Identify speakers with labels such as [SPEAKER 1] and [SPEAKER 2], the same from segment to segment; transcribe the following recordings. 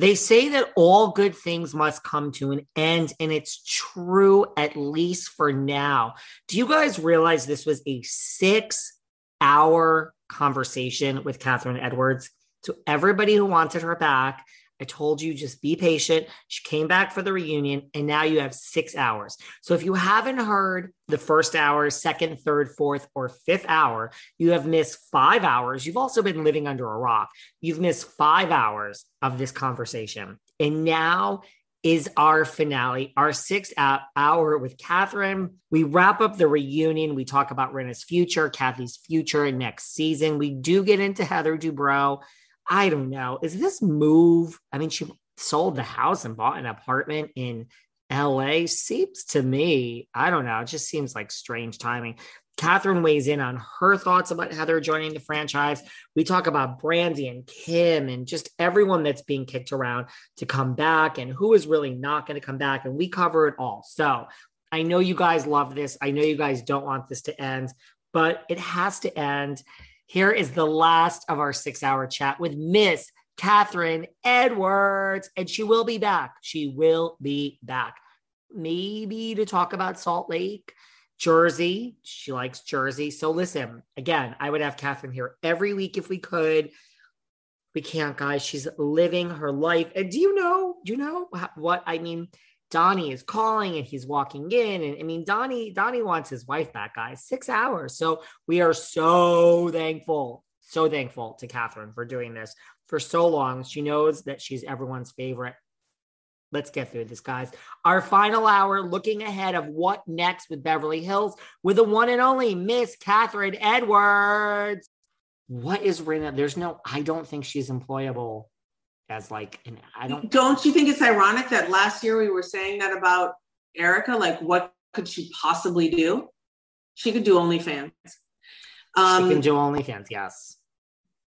[SPEAKER 1] They say that all good things must come to an end, and it's true, at least for now. Do you guys realize this was a six hour conversation with Kathryn Edwards? To everybody who wanted her back, I told you just be patient. She came back for the reunion, and now you have six hours. So if you haven't heard the first hour, second, third, fourth, or fifth hour, you have missed five hours. You've also been living under a rock. You've missed five hours of this conversation. And now is our finale, our sixth hour with Kathryn. We wrap up the reunion. We talk about Rinna's future, Kathy's future next season. We do get into Heather Dubrow. I don't know. Is this move? I mean, she sold the house and bought an apartment in LA. Seems to me, I don't know. It just seems like strange timing. Kathryn weighs in on her thoughts about Heather joining the franchise. We talk about Brandi and Kim and just everyone that's being kicked around to come back and who is really not going to come back. And we cover it all. So I know you guys love this. I know you guys don't want this to end, but it has to end. Here is the last of our six hour chat with Miss Kathryn Edwards, and she will be back. She will be back. Maybe to talk about Salt Lake, Jersey. She likes Jersey. So listen, again, I would have Kathryn here every week if we could. We can't, guys. She's living her life. And do you know, do you know what I mean? Donnie is calling and he's walking in. And I mean, Donnie, Donnie wants his wife back, guys. Six hours. So we are so thankful, so thankful to Kathryn for doing this for so long. She knows that she's everyone's favorite. Let's get through this, guys. Our final hour looking ahead of what next with Beverly Hills with the one and only Miss Kathryn Edwards. What is Rinna? There's no, I don't think she's employable as like an I don't
[SPEAKER 2] don't you think it's ironic that last year we were saying that about Erika? Like what could she possibly do? She could do OnlyFans.
[SPEAKER 1] Um, she can do OnlyFans, yes.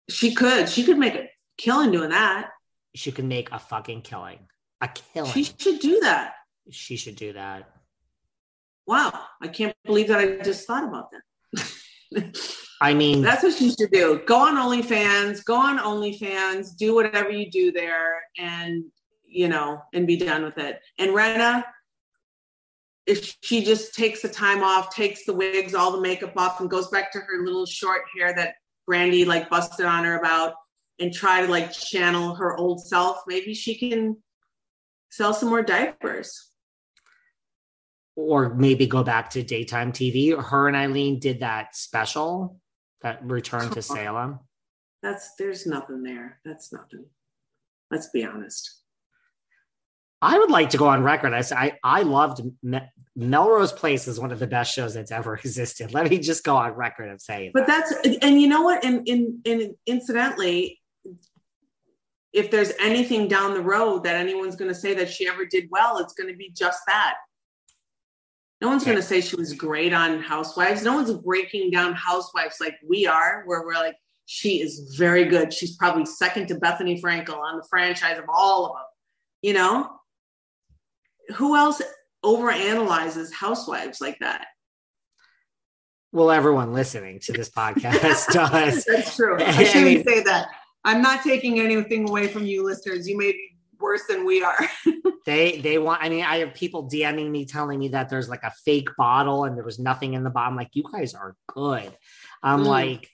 [SPEAKER 2] She could. She could make a killing doing that.
[SPEAKER 1] She could make a fucking killing. A killing.
[SPEAKER 2] She should do that.
[SPEAKER 1] She should do that.
[SPEAKER 2] Wow. I can't believe that I just thought about that.
[SPEAKER 1] I mean,
[SPEAKER 2] that's what you should do. Go on OnlyFans, go on OnlyFans, do whatever you do there, and you know, and be done with it. And Rinna, if she just takes the time off, takes the wigs, all the makeup off, and goes back to her little short hair that Brandi like busted on her about, and try to like channel her old self, maybe she can sell some more diapers
[SPEAKER 1] or maybe go back to daytime TV. Her and Eileen did that special that return to Salem?
[SPEAKER 2] That's there's nothing there. That's nothing. Let's be honest.
[SPEAKER 1] I would like to go on record. I I, I loved Me- Melrose Place is one of the best shows that's ever existed. Let me just go on record of saying.
[SPEAKER 2] But
[SPEAKER 1] that.
[SPEAKER 2] that's and you know what? And in in incidentally, if there's anything down the road that anyone's going to say that she ever did well, it's going to be just that. No one's going to say she was great on Housewives. No one's breaking down Housewives like we are, where we're like, she is very good. She's probably second to Bethenny Frankel on the franchise of all of them. You know, who else overanalyzes Housewives like that?
[SPEAKER 1] Well, everyone listening to this podcast does.
[SPEAKER 2] That's true. I shouldn't say that. I'm not taking anything away from you listeners. You may be worse than we are.
[SPEAKER 1] they they want. I mean, I have people DMing me telling me that there's like a fake bottle and there was nothing in the bottom. Like you guys are good. I'm mm. like,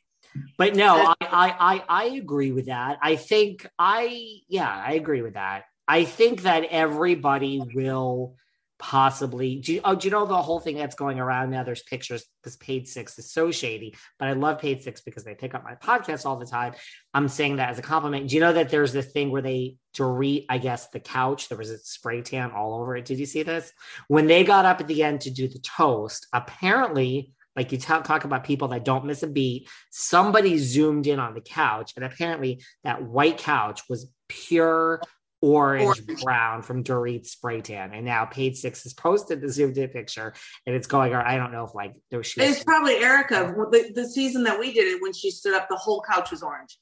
[SPEAKER 1] but no, I, I I I agree with that. I think I yeah I agree with that. I think that everybody will possibly do you, oh do you know the whole thing that's going around now? There's pictures this page six is so shady but i love page six because they pick up my podcast all the time. I'm saying that as a compliment. Do you know that there's this thing where they Dorit, i guess the couch? There was a spray tan all over it. Did you see this? When they got up at the end to do the toast apparently like you talk, talk about people that don't miss a beat somebody zoomed in on the couch and apparently that white couch was pure orange, orange. brown from Dorit spray tan. And now page six has posted the zoomed in picture and it's going, or I don't know if like there
[SPEAKER 2] she It's probably Erika. The, the season that we did it when she stood up, the whole couch was orange.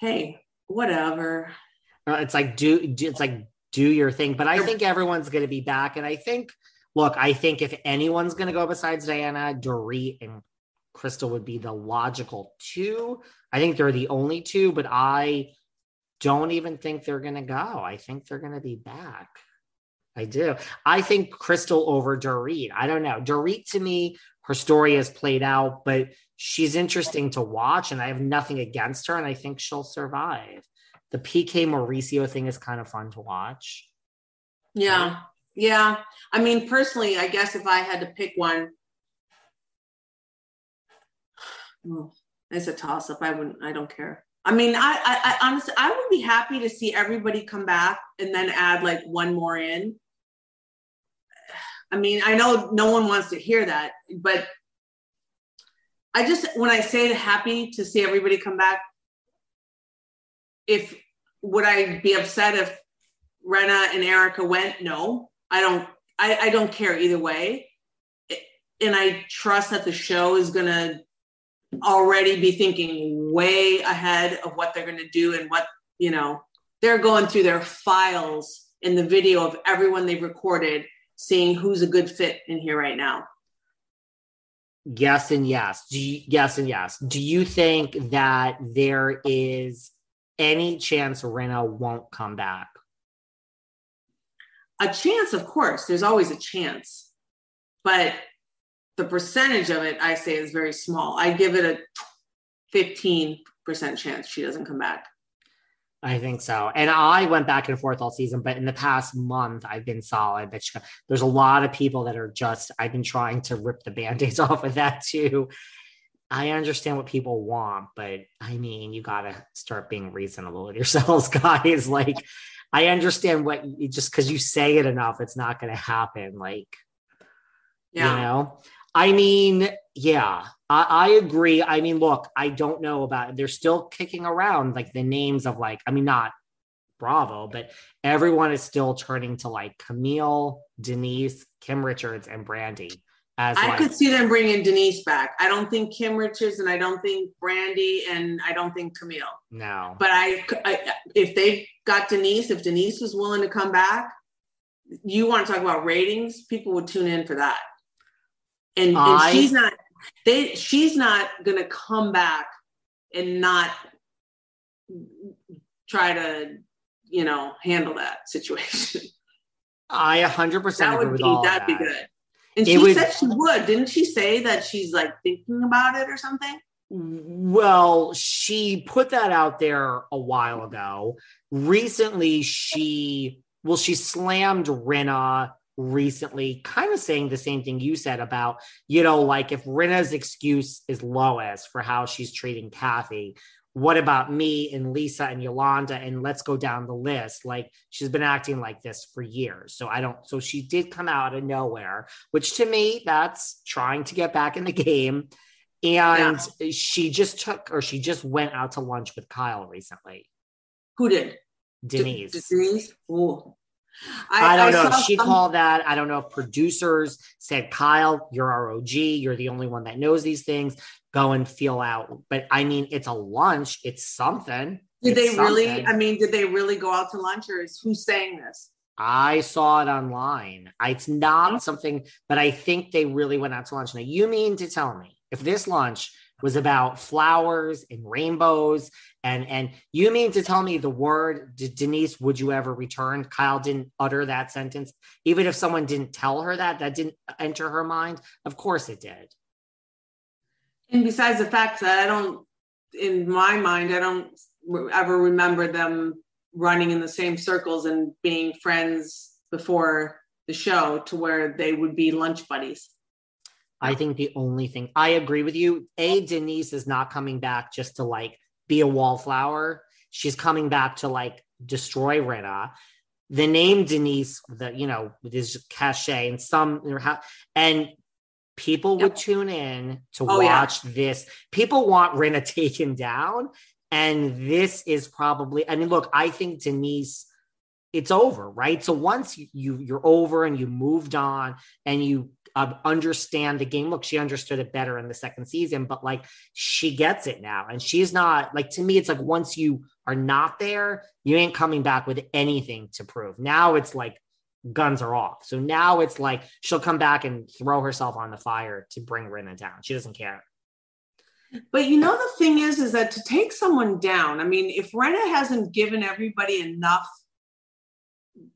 [SPEAKER 2] Hey, whatever.
[SPEAKER 1] Uh, it's like do, do it's like do your thing. But I think everyone's gonna be back. And I think look, I think if anyone's gonna go besides Diana, Dorit and Crystal would be the logical two. I think they're the only two, but I don't even think they're going to go. I think they're going to be back. I do. I think Crystal over Dorit. I don't know. Dorit to me, her story has played out, but she's interesting to watch, and I have nothing against her, and I think she'll survive. The PK Mauricio thing is kind of fun to watch.
[SPEAKER 2] Yeah. Yeah. I mean, personally, I guess if I had to pick one, it's a toss up. I wouldn't, I don't care. I mean, I, I, I honestly, I would be happy to see everybody come back and then add like one more in. I mean, I know no one wants to hear that, but I just, when I say happy to see everybody come back, if would I be upset if Rinna and Erika went? No, I don't. I, I don't care either way, and I trust that the show is gonna already be thinking way ahead of what they're going to do and what, you know, they're going through their files in the video of everyone they've recorded, seeing who's a good fit in here right now.
[SPEAKER 1] Yes and yes. Do you, yes and yes. Do you think that there is any chance Rinna won't come back?
[SPEAKER 2] A chance, of course. There's always a chance, but the percentage of it I say is very small. I give it a 15% chance she doesn't come back.
[SPEAKER 1] I think so. And I went back and forth all season, but in the past month, I've been solid. But there's a lot of people that are just, I've been trying to rip the band aids off of that too. I understand what people want, but I mean, you got to start being reasonable with yourselves, guys. Like, I understand what you, just because you say it enough, it's not going to happen. Like, yeah. you know, I mean, yeah, I, I, agree. I mean, look, I don't know about it. They're still kicking around like the names of like, I mean, not Bravo, but everyone is still turning to like Camille, Denise, Kim Richards, and Brandi.
[SPEAKER 2] As I like, could see them bringing Denise back. I don't think Kim Richards and I don't think Brandi, and I don't think Camille.
[SPEAKER 1] No.
[SPEAKER 2] But I, I if they got Denise, if Denise was willing to come back, you want to talk about ratings, people would tune in for that and, I, and she's not they she's not gonna come back and not try to you know handle that situation
[SPEAKER 1] i 100% that would
[SPEAKER 2] be that'd that. be good and it she would, said she would didn't she say that she's like thinking about it or something
[SPEAKER 1] well, she put that out there a while ago. Recently, she well, she slammed Rinna recently kind of saying the same thing you said about, you know, like if Rinna's excuse is Lois for how she's treating Kathy, what about me and Lisa and Yolanda? And let's go down the list. Like she's been acting like this for years. So I don't, so she did come out of nowhere, which to me, that's trying to get back in the game. And yeah. she just took, or she just went out to lunch with Kyle recently.
[SPEAKER 2] Who did?
[SPEAKER 1] Denise.
[SPEAKER 2] D- Denise. Ooh.
[SPEAKER 1] I, I, don't I know if she some... called that. I don't know if producers said, Kyle, you're our OG. You're the only one that knows these things. Go and feel out. But I mean, it's a lunch. It's something.
[SPEAKER 2] Did
[SPEAKER 1] it's
[SPEAKER 2] they
[SPEAKER 1] something.
[SPEAKER 2] really? I mean, did they really go out to lunch or is who's saying this?
[SPEAKER 1] I saw it online. It's not something, but I think they really went out to lunch. Now, you mean to tell me if this lunch was about flowers and rainbows. And and you mean to tell me the word denise would you ever return? Kyle didn't utter that sentence. Even if someone didn't tell her that that didn't enter her mind of course it did.
[SPEAKER 2] And besides the fact that i don't in my mind i don't ever remember them running in the same circles and being friends before the show to where they would be lunch buddies
[SPEAKER 1] I think the only thing I agree with you, A, Denise is not coming back just to like be a wallflower. She's coming back to like destroy Rinna. The name Denise, the you know, is cachet and some and people yep. would tune in to oh, watch yeah. this. People want Rinna taken down. And this is probably, I mean, look, I think Denise it's over, right? So once you you're over and you moved on and you understand the game. Look, she understood it better in the second season, but like she gets it now. And she's not like to me, it's like once you are not there, you ain't coming back with anything to prove. Now it's like guns are off. So now it's like she'll come back and throw herself on the fire to bring Rinna down. She doesn't care.
[SPEAKER 2] But you know the thing is, is that to take someone down, I mean, if Rinna hasn't given everybody enough,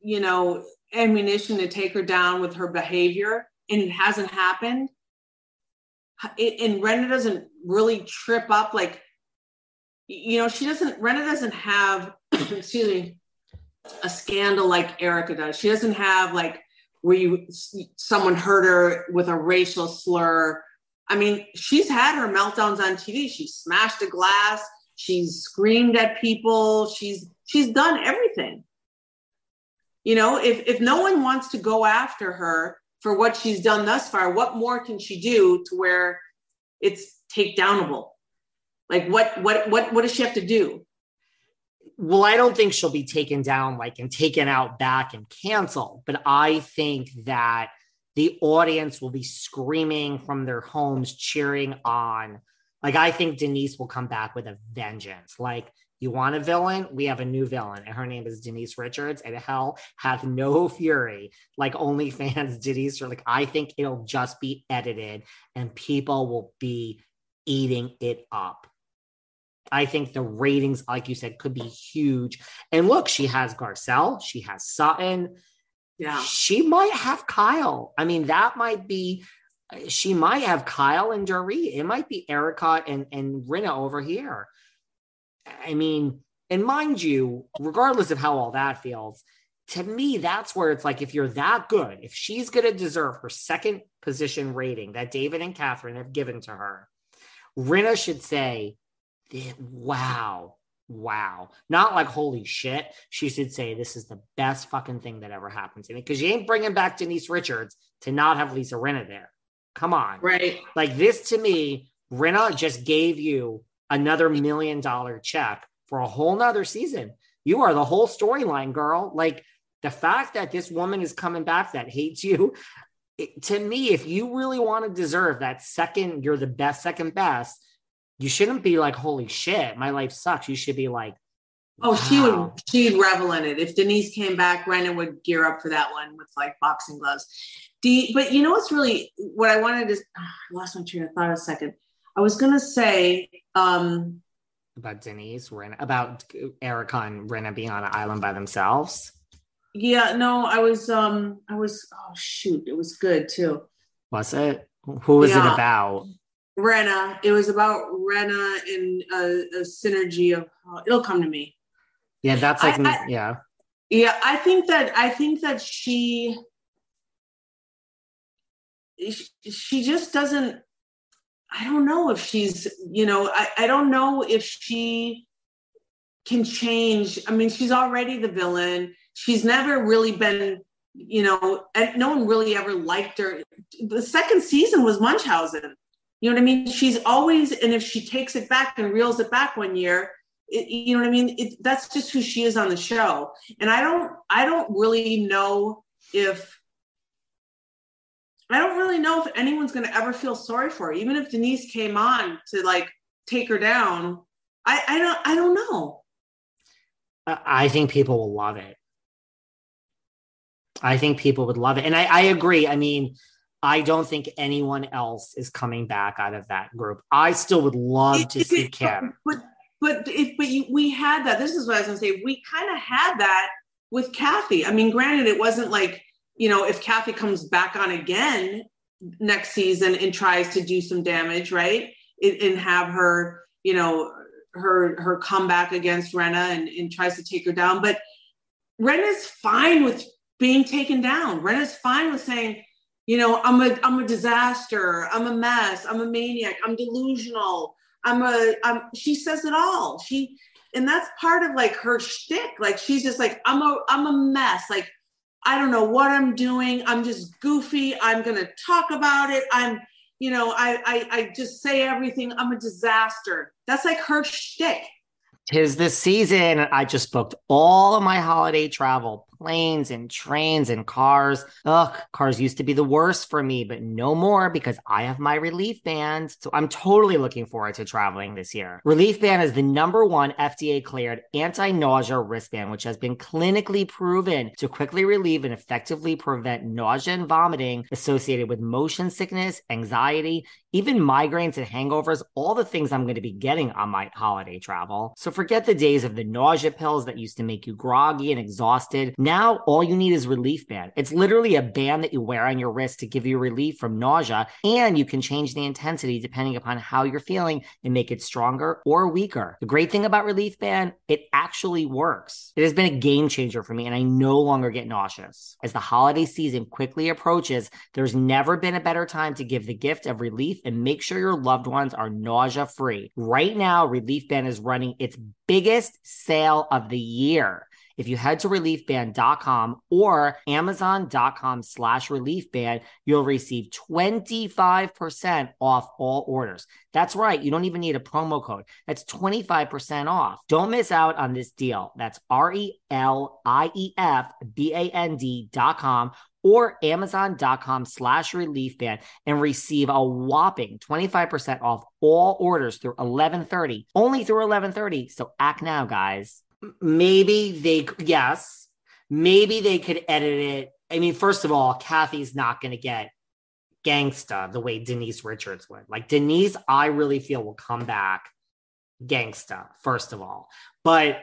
[SPEAKER 2] you know, ammunition to take her down with her behavior, and it hasn't happened, it, and Rinna doesn't really trip up like, you know, she doesn't. Rinna doesn't have, excuse me, a scandal like Erika does. She doesn't have like where you someone hurt her with a racial slur. I mean, she's had her meltdowns on TV. She smashed a glass. She's screamed at people. She's she's done everything. You know, if if no one wants to go after her, for what she's done thus far, what more can she do to where it's takedownable? Like what what what what does she have to do?
[SPEAKER 1] Well, I don't think she'll be taken down like and taken out back and canceled, but I think that the audience will be screaming from their homes, cheering on. Like I think Denise will come back with a vengeance. Like you want a villain? We have a new villain, and her name is Denise Richards. And hell hath no fury like OnlyFans Denise. Or like I think it'll just be edited, and people will be eating it up. I think the ratings, like you said, could be huge. And look, she has Garcelle, she has Sutton.
[SPEAKER 2] Yeah.
[SPEAKER 1] She might have Kyle. I mean, that might be she might have Kyle and Dorit. It might be Erika and, and Rinna over here. I mean, and mind you, regardless of how all that feels, to me, that's where it's like if you're that good, if she's going to deserve her second position rating that David and Kathryn have given to her, Rinna should say, wow, wow. Not like, holy shit. She should say, this is the best fucking thing that ever happened to me. Because you ain't bringing back Denise Richards to not have Lisa Rinna there. Come on.
[SPEAKER 2] Right.
[SPEAKER 1] Like this to me, Rinna just gave you another million dollar check for a whole nother season. You are the whole storyline, girl. Like the fact that this woman is coming back that hates you, it, to me, if you really want to deserve that second, you're the best, second best, you shouldn't be like, holy shit, my life sucks. You should be like,
[SPEAKER 2] Oh, she would she'd revel in it. If Denise came back, Brennan would gear up for that one with like boxing gloves. You, but you know what's really what I wanted to oh, I lost my train of thought a second. I was gonna say um,
[SPEAKER 1] about Denise, about Erika and Rinna being on an island by themselves.
[SPEAKER 2] Yeah, no, I was um I was oh shoot, it was good too.
[SPEAKER 1] Was it? Who was yeah. it about?
[SPEAKER 2] Rinna. It was about Rinna and a, a synergy of uh, it'll come to me.
[SPEAKER 1] Yeah, that's like I, I, yeah.
[SPEAKER 2] Yeah, I think that I think that she she just doesn't I don't know if she's, you know, I, I don't know if she can change. I mean, she's already the villain. She's never really been, you know, and no one really ever liked her. The second season was Munchausen. You know what I mean? She's always, and if she takes it back and reels it back one year, It, you know what I mean? It, that's just who she is on the show. And I don't, I don't really know if, I don't really know if anyone's going to ever feel sorry for her. Even if Denise came on to like take her down, I, I don't, I don't know.
[SPEAKER 1] I think people will love it. I think people would love it. And I, I agree. I mean, I don't think anyone else is coming back out of that group. I still would love to see Kim.
[SPEAKER 2] But but if but you, we had that. This is what I was going to say. We kind of had that with Kathy. I mean, granted, it wasn't like you know if Kathy comes back on again next season and tries to do some damage, right? It, and have her, you know, her her comeback against Rinna and, and tries to take her down. But Rinna's fine with being taken down. Rinna's fine with saying, you know, I'm a I'm a disaster. I'm a mess. I'm a maniac. I'm delusional. I'm a I'm she says it all. She and that's part of like her shtick. Like she's just like, I'm a I'm a mess. Like, I don't know what I'm doing. I'm just goofy. I'm gonna talk about it. I'm, you know, I I, I just say everything. I'm a disaster. That's like her shtick.
[SPEAKER 1] Tis this season. I just booked all of my holiday travel planes and trains and cars. Ugh, cars used to be the worst for me, but no more because I have my Relief Band. So I'm totally looking forward to traveling this year. Relief Band is the number one FDA cleared anti nausea wristband, which has been clinically proven to quickly relieve and effectively prevent nausea and vomiting associated with motion sickness, anxiety, even migraines and hangovers, all the things I'm going to be getting on my holiday travel. So forget the days of the nausea pills that used to make you groggy and exhausted. Now, all you need is Relief Band. It's literally a band that you wear on your wrist to give you relief from nausea, and you can change the intensity depending upon how you're feeling and make it stronger or weaker. The great thing about Relief Band, it actually works. It has been a game changer for me, and I no longer get nauseous. As the holiday season quickly approaches, there's never been a better time to give the gift of relief and make sure your loved ones are nausea free. Right now, Relief Band is running its biggest sale of the year. If you head to reliefband.com or amazon.com slash reliefband, you'll receive 25% off all orders. That's right. You don't even need a promo code. That's 25% off. Don't miss out on this deal. That's R L I F B A N D.com or amazon.com slash relief band and receive a whopping 25% off all orders through 1130 only through 1130 so act now guys maybe they yes maybe they could edit it i mean first of all kathy's not going to get gangsta the way denise richards would like denise i really feel will come back gangsta first of all but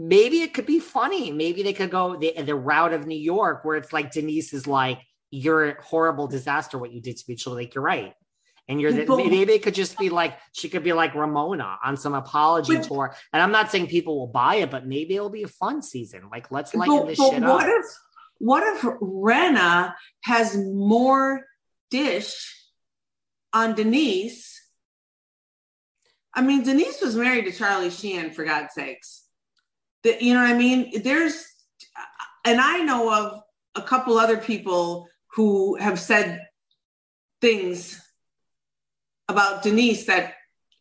[SPEAKER 1] maybe it could be funny. Maybe they could go the, the route of New York where it's like Denise is like, you're a horrible disaster what you did to me. She'll like, you're right. And you're the, maybe it could just be like she could be like Ramona on some apology but, tour. And I'm not saying people will buy it, but maybe it'll be a fun season. Like let's lighten but, this but shit
[SPEAKER 2] what
[SPEAKER 1] up.
[SPEAKER 2] If, what if Rinna has more dish on Denise? I mean, Denise was married to Charlie Sheen for God's sakes that you know what I mean? There's, and I know of a couple other people who have said things about Denise that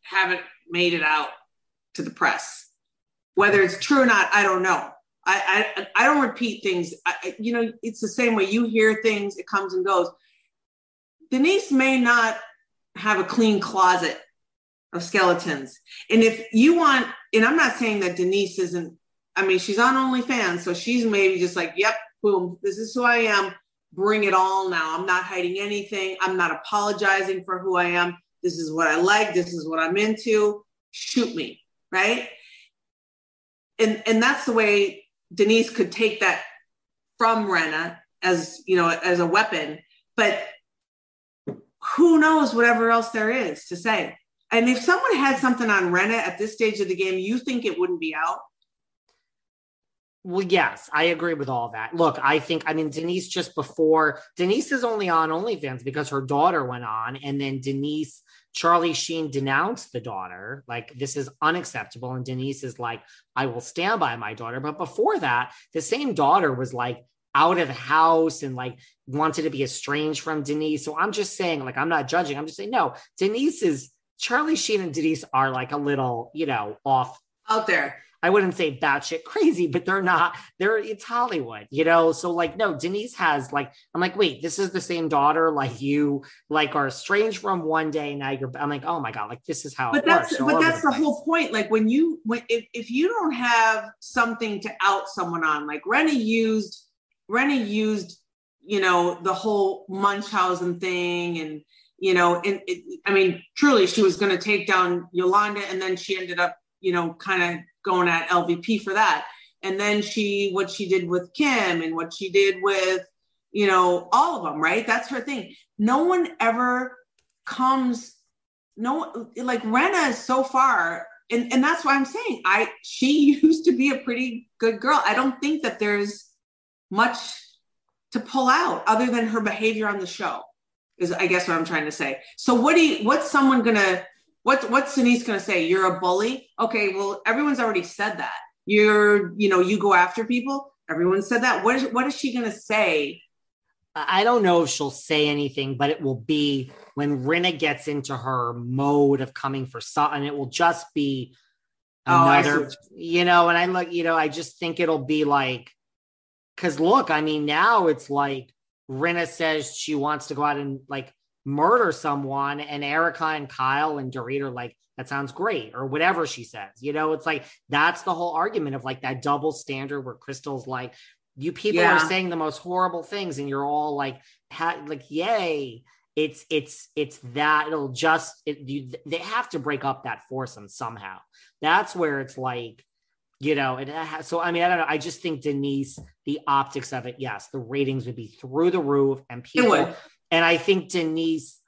[SPEAKER 2] haven't made it out to the press. Whether it's true or not, I don't know. I I, I don't repeat things. I, you know, it's the same way you hear things; it comes and goes. Denise may not have a clean closet of skeletons, and if you want, and I'm not saying that Denise isn't I mean, she's on OnlyFans, so she's maybe just like, yep, boom, this is who I am. Bring it all now. I'm not hiding anything. I'm not apologizing for who I am. This is what I like. This is what I'm into. Shoot me, right? And and that's the way Denise could take that from Rinna as you know as a weapon. But who knows whatever else there is to say. And if someone had something on Rinna at this stage of the game, you think it wouldn't be out?
[SPEAKER 1] Well, yes, I agree with all that. Look, I think, I mean, Denise just before, Denise is only on OnlyFans because her daughter went on, and then Denise, Charlie Sheen denounced the daughter. Like, this is unacceptable. And Denise is like, I will stand by my daughter. But before that, the same daughter was like, out of the house and like wanted to be estranged from Denise. So I'm just saying, like, I'm not judging. I'm just saying, no, Denise is Charlie Sheen and Denise are like a little, you know, off
[SPEAKER 2] out there.
[SPEAKER 1] I wouldn't say batshit crazy, but they're not. They're it's Hollywood, you know. So like, no, Denise has like, I'm like, wait, this is the same daughter. Like you, like are estranged from one day. Now you're. I'm like, oh my god, like this is how.
[SPEAKER 2] But that's
[SPEAKER 1] works,
[SPEAKER 2] but that's the, the whole point. Like when you when if if you don't have something to out someone on, like Rinna used, Rinna used, you know, the whole Munchausen thing and you know, and it, I mean, truly, she was going to take down Yolanda, and then she ended up, you know, kind of going at LVP for that. And then she, what she did with Kim and what she did with, you know, all of them, right? That's her thing. No one ever comes, no, like Rinna is so far. And, and that's why I'm saying I she used to be a pretty good girl. I don't think that there's much to pull out other than her behavior on the show is I guess what I'm trying to say. So what do you what's someone gonna what what's what's Denise gonna say? You're a bully? Okay, well, everyone's already said that. You're, you know, you go after people. Everyone said that. What is what is she gonna say?
[SPEAKER 1] I don't know if she'll say anything, but it will be when Rinna gets into her mode of coming for something, it will just be oh, another, oh, you know, and I look, you know, I just think it'll be like, because look, I mean, now it's like Rinna says she wants to go out and like murder someone, and Erika and Kyle and Dorit are like, that sounds great, or whatever she says. You know, it's like that's the whole argument of like that double standard where Crystal's like, you people yeah. are saying the most horrible things, and you're all like, ha- like, yay. It's it's it's that it'll just it, you, they have to break up that foursome somehow. That's where it's like you know and has, so i mean i don't know i just think denise the optics of it yes the ratings would be through the roof and people and i think denise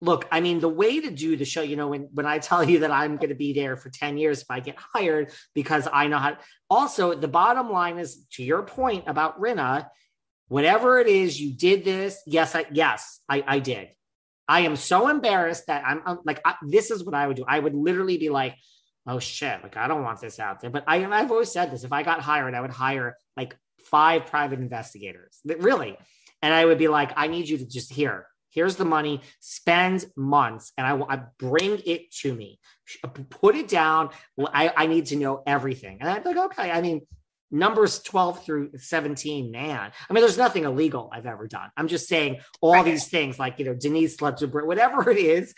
[SPEAKER 1] look i mean the way to do the show you know when when i tell you that i'm going to be there for 10 years if i get hired because i know how also the bottom line is to your point about rinna whatever it is you did this yes i yes i i did. I am so embarrassed that i'm, I'm like I, this is what i would do. I would literally be like oh shit, like I don't want this out there. But I, I've always said this: if I got hired, I would hire like five private investigators, really, and I would be like, I need you to just here. Here's the money. Spend months, and I, I bring it to me. Uh, put it down. I, I need to know everything. And I'm like, okay. I mean, numbers 12 through 17 man i mean there's nothing illegal i've ever done i'm just saying all right. these things like you know denise slept with whatever it is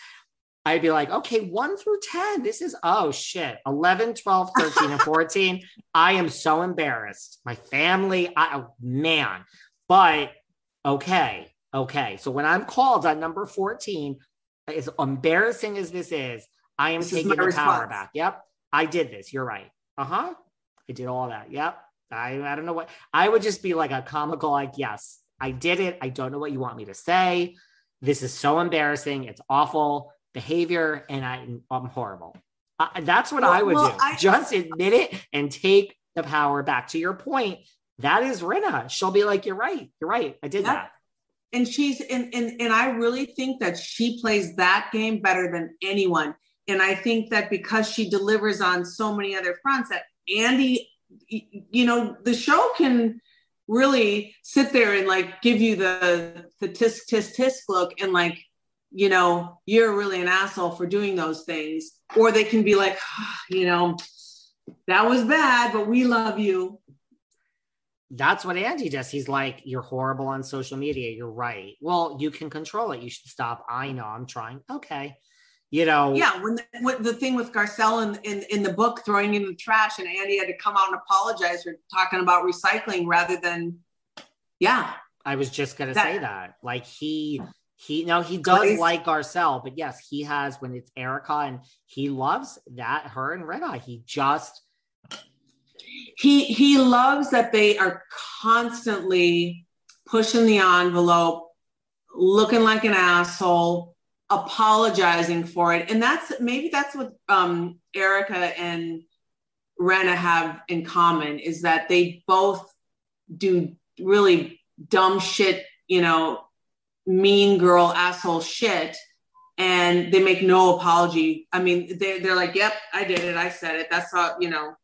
[SPEAKER 1] I'd be like, okay, one through 10. This is, oh shit, 11, 12, 13, and 14. I am so embarrassed. My family, I, oh, man. But okay, okay. So when I'm called on number 14, as embarrassing as this is, I am this taking the response. power back. Yep, I did this. You're right. Uh huh. I did all that. Yep. I, I don't know what I would just be like a comical, like, yes, I did it. I don't know what you want me to say. This is so embarrassing. It's awful behavior and I, I'm horrible. Uh, that's what well, I would well, do. I, Just admit it and take the power back. To your point, that is Rinna. She'll be like, "You're right. You're right. I did that."
[SPEAKER 2] And she's and and and I really think that she plays that game better than anyone. And I think that because she delivers on so many other fronts, that Andy, you know, the show can really sit there and like give you the the tisk tisk tisk look and like you know, you're really an asshole for doing those things. Or they can be like, oh, you know, that was bad, but we love you.
[SPEAKER 1] That's what Andy does. He's like, you're horrible on social media. You're right. Well, you can control it. You should stop. I know. I'm trying. Okay. You know.
[SPEAKER 2] Yeah. When the, when the thing with Garcelle in, in, in the book throwing in the trash and Andy had to come out and apologize for talking about recycling rather than, yeah.
[SPEAKER 1] I was just going to say that. Like he he no, he does like Garcelle, but yes, he has when it's Erika and he loves that her and Rinna. He just
[SPEAKER 2] he he loves that they are constantly pushing the envelope, looking like an asshole, apologizing for it. And that's maybe that's what um Erika and Rinna have in common is that they both do really dumb shit, you know, mean girl asshole shit and they make no apology. I mean, they're, they're like, yep, I did it. I said it. That's how, you know,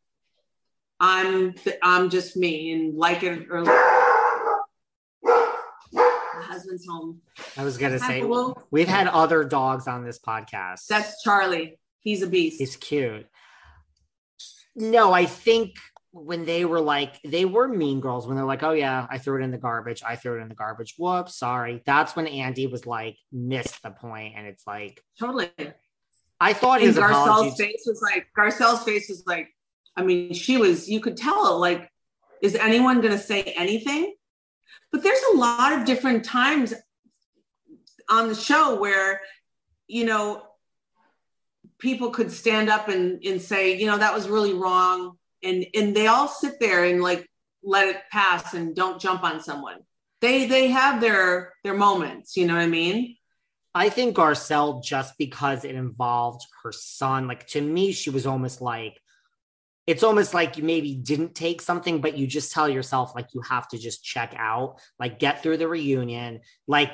[SPEAKER 2] I'm, I'm just me and like it or my husband's home.
[SPEAKER 1] I was going to say, we've had other dogs on this podcast.
[SPEAKER 2] That's Charlie. He's a beast.
[SPEAKER 1] He's cute. No, I think when they were like they were mean girls when they're like, oh yeah, I threw it in the garbage. I threw it in the garbage. Whoops, sorry. That's when Andy was like missed the point, and it's like
[SPEAKER 2] totally.
[SPEAKER 1] I thought
[SPEAKER 2] and
[SPEAKER 1] his
[SPEAKER 2] Garcelle's
[SPEAKER 1] apologies.
[SPEAKER 2] face was like Garcelle's face was like. I mean, she was. You could tell. Like, is anyone going to say anything? But there's a lot of different times on the show where, you know, people could stand up and, and say, you know, that was really wrong. And and they all sit there and like let it pass and don't jump on someone. They they have their their moments, you know what I mean?
[SPEAKER 1] I think Garcelle just because it involved her son. Like to me, she was almost like it's almost like you maybe didn't take something, but you just tell yourself like you have to just check out, like get through the reunion. Like,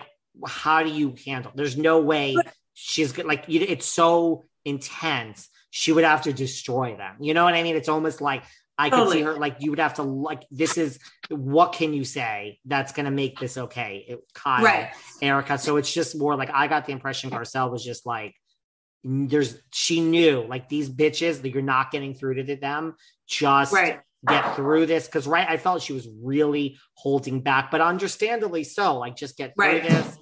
[SPEAKER 1] how do you handle? There's no way she's. Like, you, it's so intense. She would have to destroy them. You know what I mean? It's almost like I could
[SPEAKER 2] Totally.
[SPEAKER 1] see her like you would have to like this is what can you say that's gonna make this okay? It, Kyle,
[SPEAKER 2] Right.
[SPEAKER 1] Erika. So it's just more like I got the impression Garcelle was just like there's she knew like these bitches that you're not getting through to them. Just
[SPEAKER 2] Right.
[SPEAKER 1] get through this because right, I felt she was really holding back, but understandably so. Like just get through
[SPEAKER 2] Right.
[SPEAKER 1] this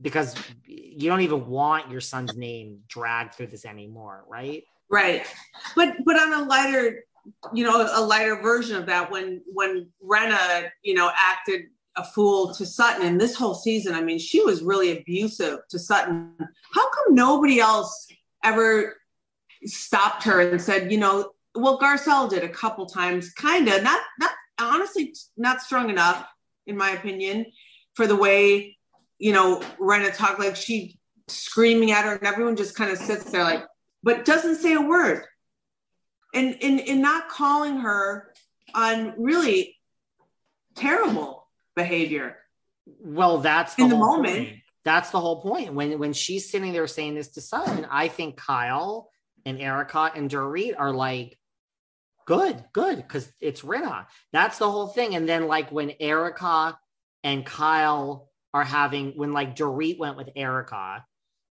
[SPEAKER 1] because you don't even want your son's name dragged through this anymore, right?
[SPEAKER 2] Right. But but on a lighter, you know, a lighter version of that, when when Rinna, you know, acted a fool to Sutton and this whole season, I mean, she was really abusive to Sutton. How come nobody else ever stopped her and said, you know, well, Garcelle did a couple times, kind of, not not honestly not strong enough, in my opinion, for the way, you know, Rinna talked like she screaming at her and everyone just kind of sits there like, but doesn't say a word. And in in not calling her on really terrible behavior.
[SPEAKER 1] Well, that's
[SPEAKER 2] In the moment.
[SPEAKER 1] point. That's the whole point. When when she's sitting there saying this to Sutton, I think Kyle and Erika and Dorit are like, good, good, because it's Rinna. That's the whole thing. And then like when Erika and Kyle are having when like Dorit went with Erika,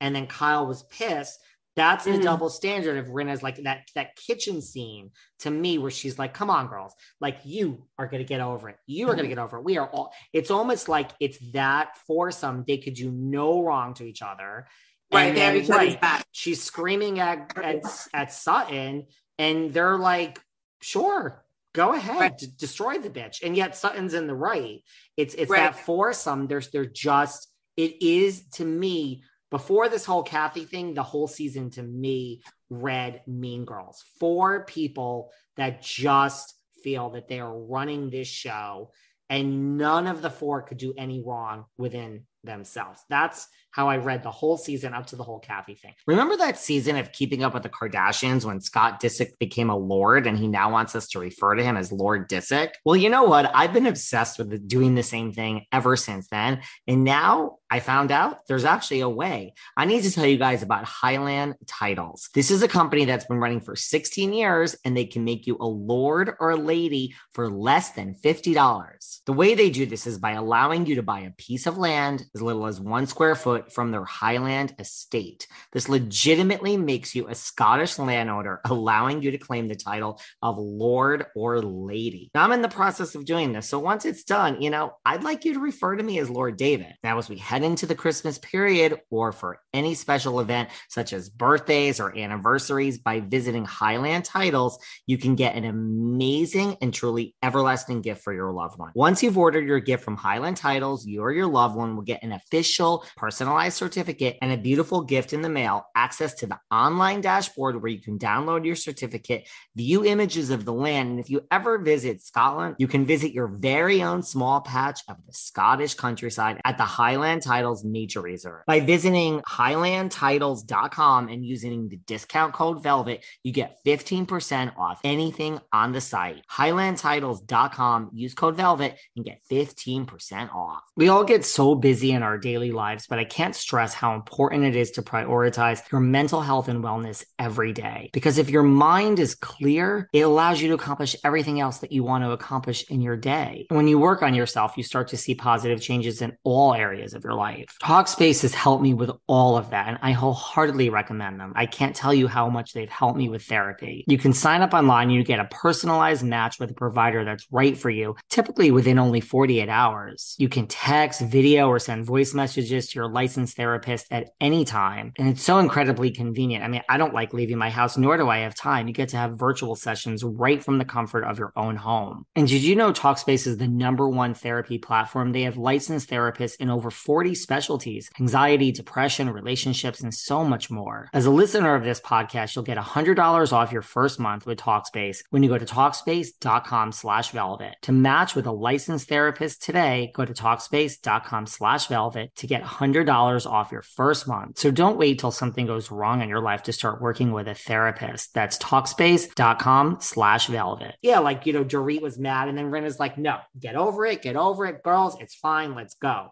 [SPEAKER 1] and then Kyle was pissed. That's the
[SPEAKER 2] Mhm.
[SPEAKER 1] double standard of Rinna's like that that kitchen scene to me where she's like, "Come on, girls, like you are gonna get over it. You are gonna get over it. We are all." It's almost like it's that foursome. They could do no wrong to each other.
[SPEAKER 2] Right.
[SPEAKER 1] And then, right,
[SPEAKER 2] back.
[SPEAKER 1] she's screaming at, at at Sutton, and they're like, "Sure, go ahead,
[SPEAKER 2] Right.
[SPEAKER 1] d- destroy the bitch." And yet Sutton's in the right. It's it's
[SPEAKER 2] Right.
[SPEAKER 1] that foursome. There's they're just it is to me before this whole Kathy thing. The whole season to me read Mean Girls. Four people that just feel that they are running this show, and none of the four could do any wrong within themselves. That's how I read the whole season up to the whole Kathy thing. Remember that season of Keeping Up with the Kardashians when Scott Disick became a Lord and he now wants us to refer to him as Lord Disick? Well, you know what? I've been obsessed with doing the same thing ever since then. And now I found out there's actually a way. I need to tell you guys about Highland Titles. This is a company that's been running for 16 years and they can make you a lord or a lady for less than $50. The way they do this is by allowing you to buy a piece of land as little as one square foot from their Highland estate. This legitimately makes you a Scottish landowner, allowing you to claim the title of lord or lady. Now, I'm in the process of doing this. So once it's done, you know, I'd like you to refer to me as Lord David. Now, as we head into the Christmas period or for any special event such as birthdays or anniversaries by visiting Highland Titles, you can get an amazing and truly everlasting gift for your loved one. Once you've ordered your gift from Highland Titles, you or your loved one will get an official personalized certificate and a beautiful gift in the mail, access to the online dashboard where you can download your certificate, view images of the land, and if you ever visit Scotland, you can visit your very own small patch of the Scottish countryside at the Highland Titles Nature Reserve. By visiting highlandtitles.com and using the discount code VELVET, you get 15% off anything on the site. Highlandtitles.com, use code VELVET and get 15% off. We all get so busy in our daily lives, but I can't stress how important it is to prioritize your mental health and wellness every day. Because if your mind is clear, it allows you to accomplish everything else that you want to accomplish in your day. And when you work on yourself, you start to see positive changes in all areas of your life. Talkspace has helped me with all of that, and I wholeheartedly recommend them. I can't tell you how much they've helped me with therapy. You can sign up online, you get a personalized match with a provider that's right for you, typically within only 48 hours. You can text, video, or send voice messages to your licensed therapist at any time. And it's so incredibly convenient. I mean, I don't like leaving my house, nor do I have time. You get to have virtual sessions right from the comfort of your own home. And did you know Talkspace is the number one therapy platform? They have licensed therapists in over 40 specialties anxiety, depression, relationships, and so much more. As a listener of this podcast, you'll get $100 off your first month with Talkspace when you go to Talkspace.com slash velvet. To match with a licensed therapist today, go to Talkspace.com slash velvet to get $100 off your first month. So don't wait till something goes wrong in your life to start working with a therapist. That's Talkspace.com slash velvet. Yeah, like, you know, Dorit was mad and then Rinna's like, no, get over it, get over it, girls. It's fine. Let's go.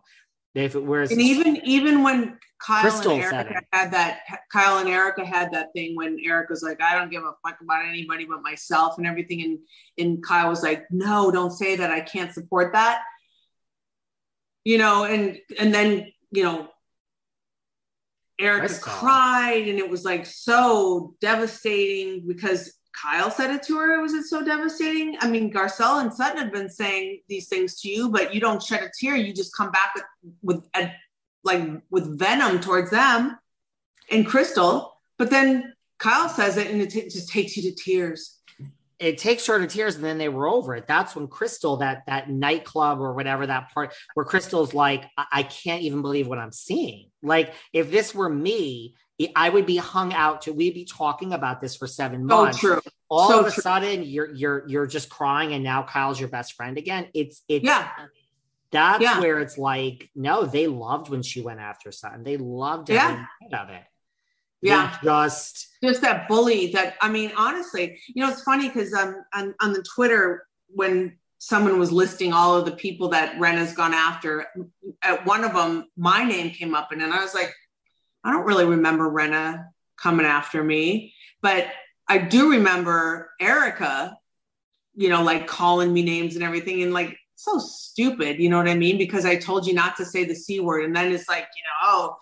[SPEAKER 1] If it was,
[SPEAKER 2] and even even when Kyle Crystal and Erika had that, Kyle and Erika had that thing when Eric was like, "I don't give a fuck about anybody but myself and everything," and and Kyle was like, "No, don't say that. I can't support that." You know, and and then you know, Crystal. cried, and it was like so devastating because Kyle said it to her. Was it so devastating? I mean, Garcelle and Sutton have been saying these things to you, but you don't shed a tear. You just come back with with a, like with venom towards them and Crystal. But then Kyle says it, and it t- just takes you to tears.
[SPEAKER 1] It takes her to tears, and then they were over it. That's when Crystal, that that nightclub or whatever that part, where Crystal's like, I, I can't even believe what I'm seeing. Like, if this were me, I would be hung out to we'd be talking about this for seven months.
[SPEAKER 2] So true.
[SPEAKER 1] All
[SPEAKER 2] so
[SPEAKER 1] of a
[SPEAKER 2] true.
[SPEAKER 1] sudden you're you're you're just crying and now Kyle's your best friend again. It's it's
[SPEAKER 2] yeah.
[SPEAKER 1] That's
[SPEAKER 2] yeah.
[SPEAKER 1] where it's like, no, they loved when she went after Sutton. They loved every
[SPEAKER 2] yeah.
[SPEAKER 1] of it.
[SPEAKER 2] Yeah.
[SPEAKER 1] They just
[SPEAKER 2] just that bully that I mean, honestly, you know, it's funny because um on, on the Twitter when someone was listing all of the people that Rinna's gone after, at one of them, my name came up, and then I was like, I don't really remember Rinna coming after me, but I do remember Erika, you know, like calling me names and everything, and like so stupid, you know what I mean? Because I told you not to say the c word, and then it's like, you know, oh,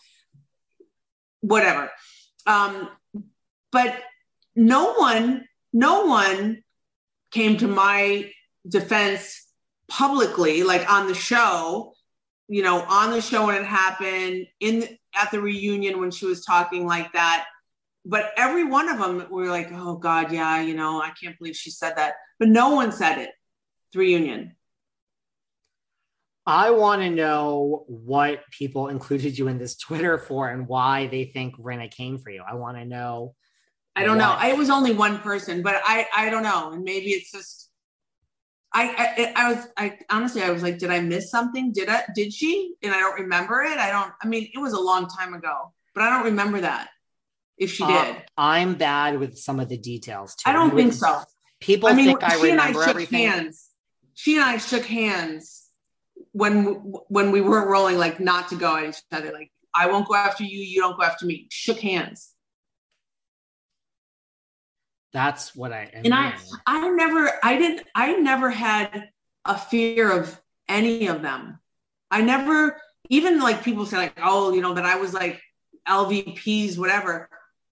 [SPEAKER 2] whatever. Um, but no one, no one came to my defense publicly, like on the show, you know, on the show when it happened, in at the reunion when she was talking like that. But every one of them were like, oh God, yeah, you know, I can't believe she said that. But no one said it. The reunion.
[SPEAKER 1] I want to know what people included you in this Twitter for and why they think Rinna came for you. I want to know.
[SPEAKER 2] I don't what. know. It was only one person, but I I don't know. And maybe it's just I, I I was I honestly I was like, did I miss something? Did I did she? And I don't remember it. I don't. I mean, it was a long time ago, but I don't remember that. If she uh, did,
[SPEAKER 1] I'm bad with some of the details too.
[SPEAKER 2] I don't think so.
[SPEAKER 1] People I mean, think I remember
[SPEAKER 2] I
[SPEAKER 1] everything.
[SPEAKER 2] Hands. She and I shook hands when when we weren't rolling like not to go at each other. Like I won't go after you, you don't go after me. Shook hands.
[SPEAKER 1] That's what I
[SPEAKER 2] and I I never I didn't I never had a fear of any of them. I never even like people say like oh you know that I was like LVPs whatever.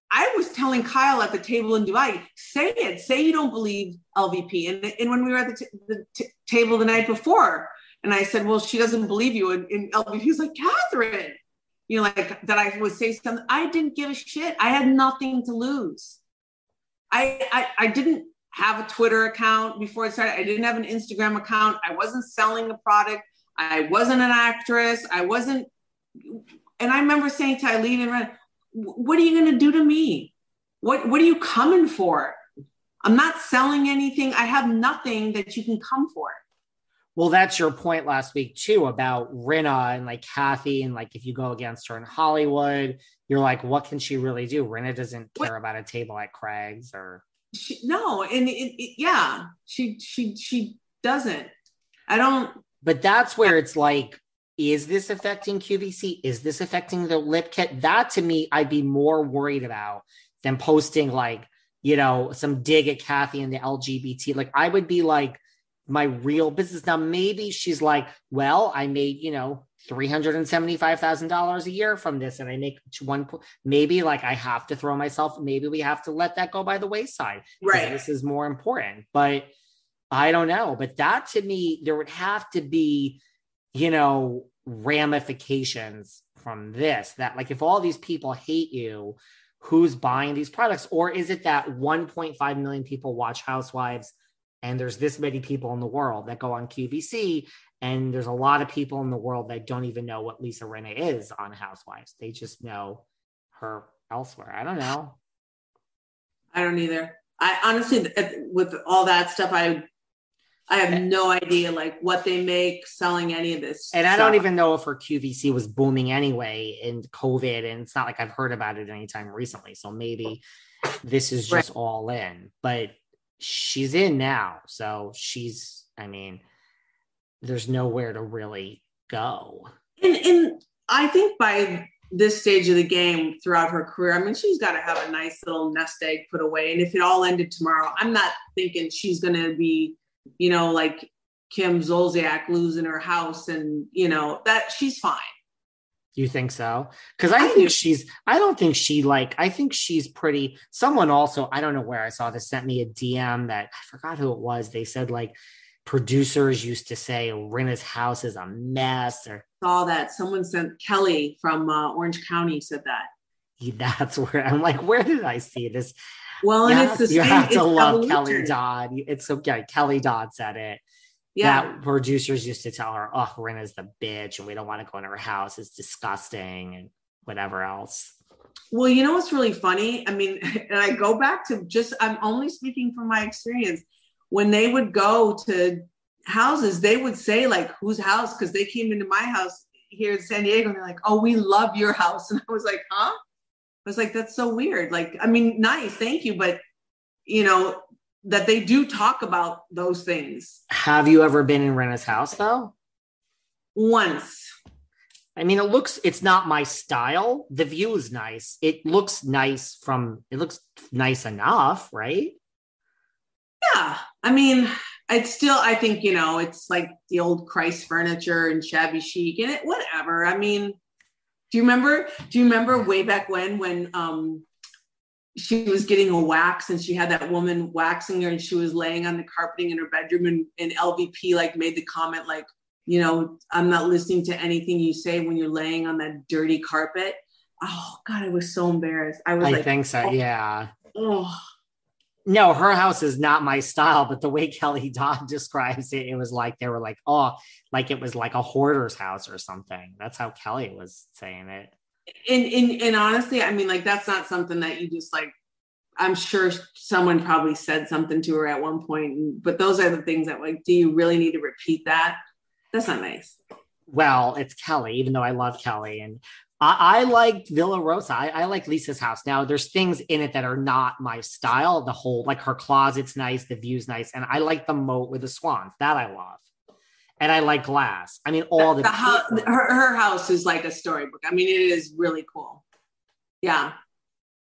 [SPEAKER 2] I was telling Kyle at the table in Dubai, say it, say you don't believe LVP. And, and when we were at the, t- the t- table the night before, and I said, well, she doesn't believe you. And, and like, Kathryn, you know, like that I would say something. I didn't give a shit. I had nothing to lose. I, I, I didn't have a Twitter account before I started. I didn't have an Instagram account. I wasn't selling a product. I wasn't an actress. I wasn't. And I remember saying to Eileen and Ren, what are you going to do to me? What, what are you coming for? I'm not selling anything. I have nothing that you can come for.
[SPEAKER 1] Well, that's your point last week too about Rinna and like Kathy and like if you go against her in Hollywood, you're like, what can she really do? Rinna doesn't care what? about a table at Craig's or
[SPEAKER 2] she, no, and it, it, yeah, she she she doesn't. I don't.
[SPEAKER 1] But that's where it's like is this affecting QVC? Is this affecting the lip kit? That to me, I'd be more worried about than posting like, you know, some dig at Kathy and the LGBT. Like, I would be like, my real business. Now, maybe she's like, well, I made, you know, $375,000 a year from this and I make one, maybe like I have to throw myself, maybe we have to let that go by the wayside.
[SPEAKER 2] Right.
[SPEAKER 1] This is more important, but I don't know. But that to me, there would have to be, you know, ramifications from this that like if all these people hate you, who's buying these products? Or is it that 1.5 million people watch Housewives and there's this many people in the world that go on QVC and there's a lot of people in the world that don't even know what Lisa Rinna is on Housewives. They just know her elsewhere. I don't know.
[SPEAKER 2] I don't either. I honestly, with all that stuff, I I have no idea like what they make selling any of this.
[SPEAKER 1] And
[SPEAKER 2] stuff.
[SPEAKER 1] I don't even know if her QVC was booming anyway in COVID. And it's not like I've heard about it anytime recently. So maybe this is just right. all in. But she's in now. So she's, I mean, there's nowhere to really go.
[SPEAKER 2] And, and I think by this stage of the game throughout her career, I mean, she's got to have a nice little nest egg put away. And if it all ended tomorrow, I'm not thinking she's going to be, you know, like Kim Zolciak losing her house and, you know, that she's fine.
[SPEAKER 1] You think so? Because I, I, think she's, I don't think she like, I think she's pretty. Someone also, I don't know where I saw this, sent me a DM that I forgot who it was. They said like producers used to say Rinna's house is a mess or
[SPEAKER 2] saw that someone sent Kelly from uh, Orange County said that.
[SPEAKER 1] That's where I'm like, where did I see this?
[SPEAKER 2] Well, and it's the
[SPEAKER 1] you
[SPEAKER 2] same.
[SPEAKER 1] have to love Kelly Dodd. It's okay. Kelly Dodd said it yeah. that producers used to tell her, oh, Rinna's the bitch and we don't want to go in her house. It's disgusting and whatever else.
[SPEAKER 2] Well, you know what's really funny? I mean, and I go back to just, I'm only speaking from my experience. When they would go to houses, they would say, like, whose house? Because they came into my house here in San Diego and they're like, oh, we love your house. And I was like, huh? I was like, that's so weird. Like, I mean, nice, thank you. But, you know, that they do talk about those things.
[SPEAKER 1] Have you ever been in Rinna's house though?
[SPEAKER 2] Once.
[SPEAKER 1] I mean, it looks, it's not my style. The view is nice. It looks nice from, it looks nice enough, right?
[SPEAKER 2] Yeah. I mean, it's still, I think, you know, it's like the old Christ furniture and shabby chic and it, whatever. I mean, do you remember, do you remember way back when, when, um, she was getting a wax and she had that woman waxing her and she was laying on the carpeting in her bedroom and, and LVP like made the comment like, you know, I'm not listening to anything you say when you're laying on that dirty carpet. Oh God, I was so embarrassed. I was
[SPEAKER 1] I
[SPEAKER 2] like,
[SPEAKER 1] think so,
[SPEAKER 2] oh,
[SPEAKER 1] yeah.
[SPEAKER 2] Oh.
[SPEAKER 1] No, her house is not my style, but the way Kelly Dodd describes it, it was like they were like, oh, like it was like a hoarder's house or something. That's how Kelly was saying it
[SPEAKER 2] and, and and honestly, I mean, like that's not something that you just like. I'm sure someone probably said something to her at one point, but those are the things that like, do you really need to repeat that? That's not nice.
[SPEAKER 1] Well, it's Kelly, even though I love Kelly, and I, I like Villa Rosa. I, I, like Lisa's house. Now, there's things in it that are not my style. The whole, like her closet's nice, the view's nice, and I like the moat with the swans. That I love and I like glass. I mean, all the,
[SPEAKER 2] the house, her, her house is like a storybook. I mean, it is really cool. Yeah.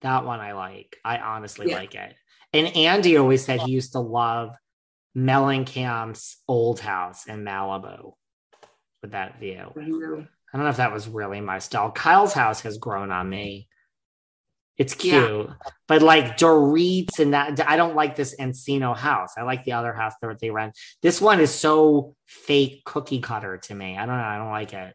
[SPEAKER 1] That one I like. I honestly yeah. like it. And Andy always said he used to love Mellencamp's old house in Malibu with that view. I don't know if that was really my style. Kyle's house has grown on me. It's cute, yeah. but like Dorit's and that, I don't like this Encino house. I like the other house that they rent. This one is so fake cookie cutter to me. I don't know. I don't like it.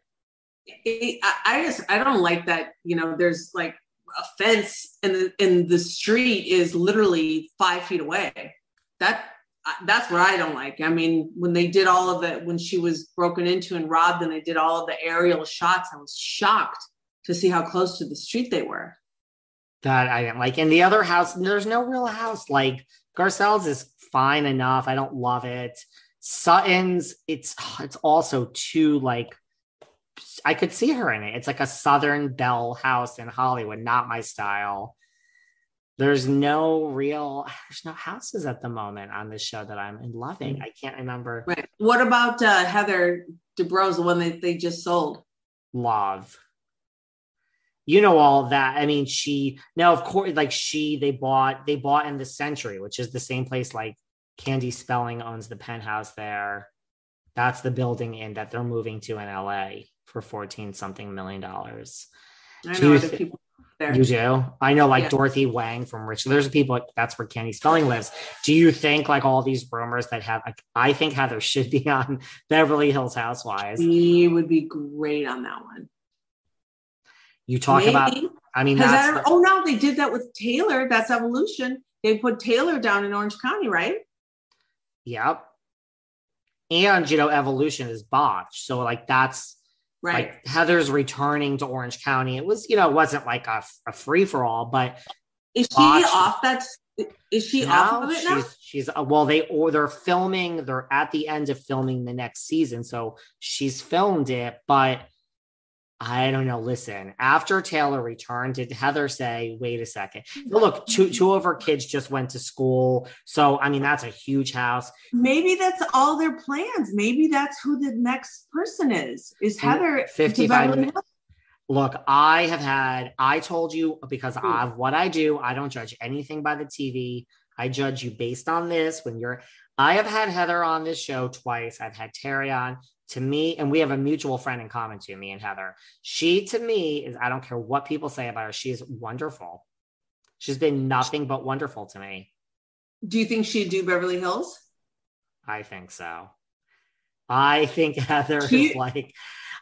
[SPEAKER 2] it I just I don't like that. You know, there's like a fence and the and the street is literally five feet away. That that's what I don't like. I mean, when they did all of it, when she was broken into and robbed, and they did all of the aerial shots, I was shocked to see how close to the street they were
[SPEAKER 1] that I didn't like. And the other house, there's no real house. Like Garcelle's is fine enough. I don't love it. Sutton's, it's it's also too like I could see her in it. It's like a Southern Belle house in Hollywood, not my style. There's no real, there's no houses at the moment on this show that I'm loving. I can't remember.
[SPEAKER 2] Right. What about uh, Heather Dubrow, the one that they just sold.
[SPEAKER 1] Love. You know all that. I mean, she now, of course, like she, they bought, they bought in the Century, which is the same place like Candy Spelling owns the penthouse there. That's the building in that they're moving to in LA for 14 something million dollars.
[SPEAKER 2] I know other people there.
[SPEAKER 1] You do? I know like
[SPEAKER 2] Yeah.
[SPEAKER 1] Dorothy Wang from Rich. There's people like that's where Candy Spelling lives. Do you think like all these rumors that have like I think Heather should be on Beverly Hills Housewives.
[SPEAKER 2] He would be great on that one.
[SPEAKER 1] You talk about I mean that's
[SPEAKER 2] that,
[SPEAKER 1] the-
[SPEAKER 2] oh no, they did that with Taylor. That's evolution. They put Taylor down in Orange County, right?
[SPEAKER 1] Yep. And you know, evolution is botched. So like that's
[SPEAKER 2] Right.
[SPEAKER 1] like Heather's returning to Orange County. It was, you know, it wasn't like a, a free for all, but
[SPEAKER 2] is she
[SPEAKER 1] botched.
[SPEAKER 2] off that? Is she off of it now?
[SPEAKER 1] she's she's uh, well, they or they're filming, they're at the end of filming the next season. So she's filmed it, but I don't know. Listen, after Taylor returned, did Heather say, wait a second? Look, two two of her kids just went to school. So I mean, that's a huge house.
[SPEAKER 2] Maybe that's all their plans. Maybe that's who the next person is. Is Heather
[SPEAKER 1] 55 minutes. Look, I have had, I told you because
[SPEAKER 2] Hmm.
[SPEAKER 1] of what I do, I don't judge anything by the TV. I judge you based on this. When you're, I have had Heather on this show twice. I've had Terry on. To me, and we have a mutual friend in common to me and Heather. She, to me, is I don't care what people say about her. She is wonderful. She's been nothing but wonderful to me.
[SPEAKER 2] Do you think she'd do Beverly Hills?
[SPEAKER 1] I think so. I think Heather
[SPEAKER 2] She-
[SPEAKER 1] is like,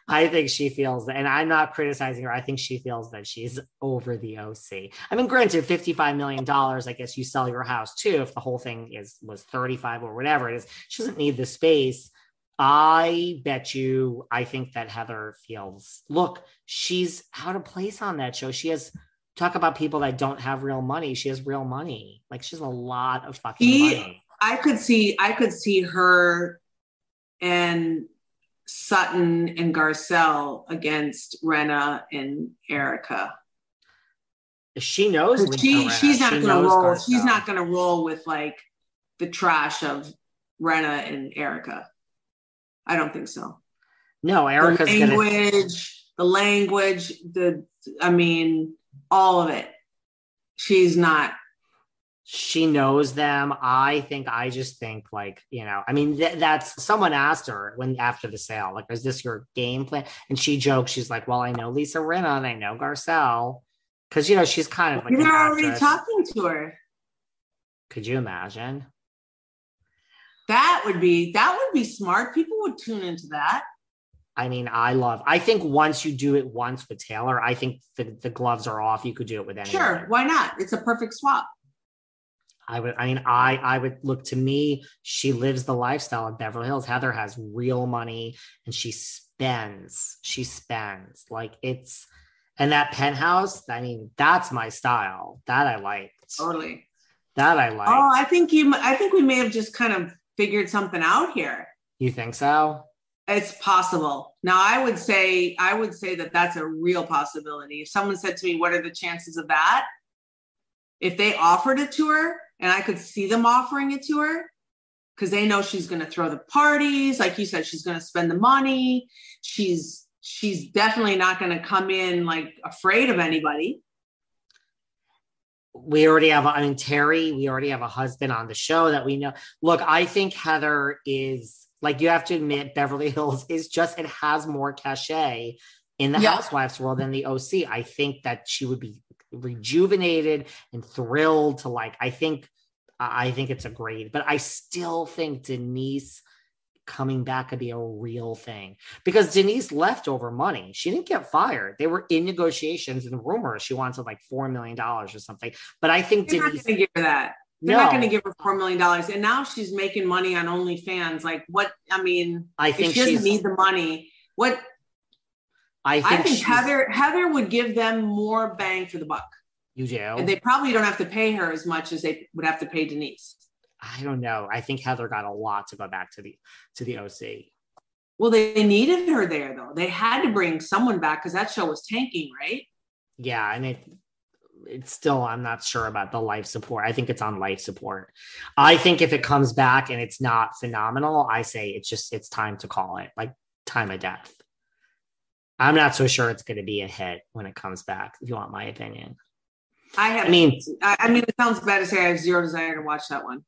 [SPEAKER 1] I think she feels, and I'm not criticizing her. I think she feels that she's over the OC. I mean, granted, $55 million, I guess you sell your house too. If the whole thing is was 35 or whatever it is, she doesn't need the space. I bet you, I think that Heather feels, look, she's out of place on that show. She has talk about people that don't have real money. She has real money. Like she has a lot of fucking
[SPEAKER 2] She-
[SPEAKER 1] money.
[SPEAKER 2] I could see I could see her and Sutton and Garcelle against Rinna and Erika.
[SPEAKER 1] She knows.
[SPEAKER 2] She she's not
[SPEAKER 1] She
[SPEAKER 2] gonna roll. She's not gonna roll with like the trash of Rinna and Erika. I don't think so.
[SPEAKER 1] No, Erika's
[SPEAKER 2] the
[SPEAKER 1] gonna.
[SPEAKER 2] language, the language, the I mean, all of it. She's not.
[SPEAKER 1] She knows them. I think. I just think like you know. I mean, th- that's someone asked her when after the sale, like, "Is this your game plan?" And she jokes, she's like, "Well, I know Lisa Rinna and I know Garcelle, because you know she's kind of like."
[SPEAKER 2] They're already
[SPEAKER 1] actress.
[SPEAKER 2] talking to her.
[SPEAKER 1] Could you imagine?
[SPEAKER 2] That would be that would be smart. People would tune into that.
[SPEAKER 1] I mean, I love. I think once you do it once with Taylor, I think the, the gloves are off. You could do it with anyone.
[SPEAKER 2] Sure, why not? It's a perfect swap.
[SPEAKER 1] I would, I mean, I, I would look to me. She lives the lifestyle of Beverly Hills. Heather has real money and she spends, she spends like it's, and that penthouse, I mean, that's my style. That I like.
[SPEAKER 2] Totally.
[SPEAKER 1] That I like.
[SPEAKER 2] Oh, I think you. I think we may have just kind of figured something out here.
[SPEAKER 1] you think so?
[SPEAKER 2] It's possible. Now, I would say, I would say that that's a real possibility. If someone said to me, "What are the chances of that?" If they offered it to her, and I could see them offering it to her, because they know she's going to throw the parties, like you said, she's going to spend the money. She's she's definitely not going to come in like afraid of anybody.
[SPEAKER 1] We already have i mean terry. We already have a husband on the show that we know. Look i think heather is like you have to admit beverly hills is just it has more cachet in the
[SPEAKER 2] Yeah.
[SPEAKER 1] housewives world than the oc i think that she would be rejuvenated and thrilled to like i think i I think it's a great but i still think denise coming back could be a real thing because Denise left over money. She didn't get fired. They were in negotiations and rumors she wanted like four million dollars or something. But I think
[SPEAKER 2] They're not
[SPEAKER 1] Denise
[SPEAKER 2] going to give her that. They're
[SPEAKER 1] no,
[SPEAKER 2] not going to give her four million dollars, and now she's making money on OnlyFans. Like, what? I mean,
[SPEAKER 1] I think
[SPEAKER 2] she doesn't need the money. What
[SPEAKER 1] I think,
[SPEAKER 2] I think Heather Heather would give them more bang for the buck,
[SPEAKER 1] You do.
[SPEAKER 2] and they probably don't have to pay her as much as they would have to pay Denise.
[SPEAKER 1] I don't know. I think Heather got a lot to go back to the to the OC.
[SPEAKER 2] Well, they needed her there though. They had to bring someone back because that show was tanking, right?
[SPEAKER 1] Yeah, and it it's still I'm not sure about the life support. I think it's on life support. I think if it comes back and it's not phenomenal, I say it's just it's time to call it. Like time of death. I'm not so sure it's going to be a hit when it comes back. If you want my opinion,
[SPEAKER 2] I have.
[SPEAKER 1] I mean,
[SPEAKER 2] I, I mean, it sounds bad to say I have zero desire to watch that one.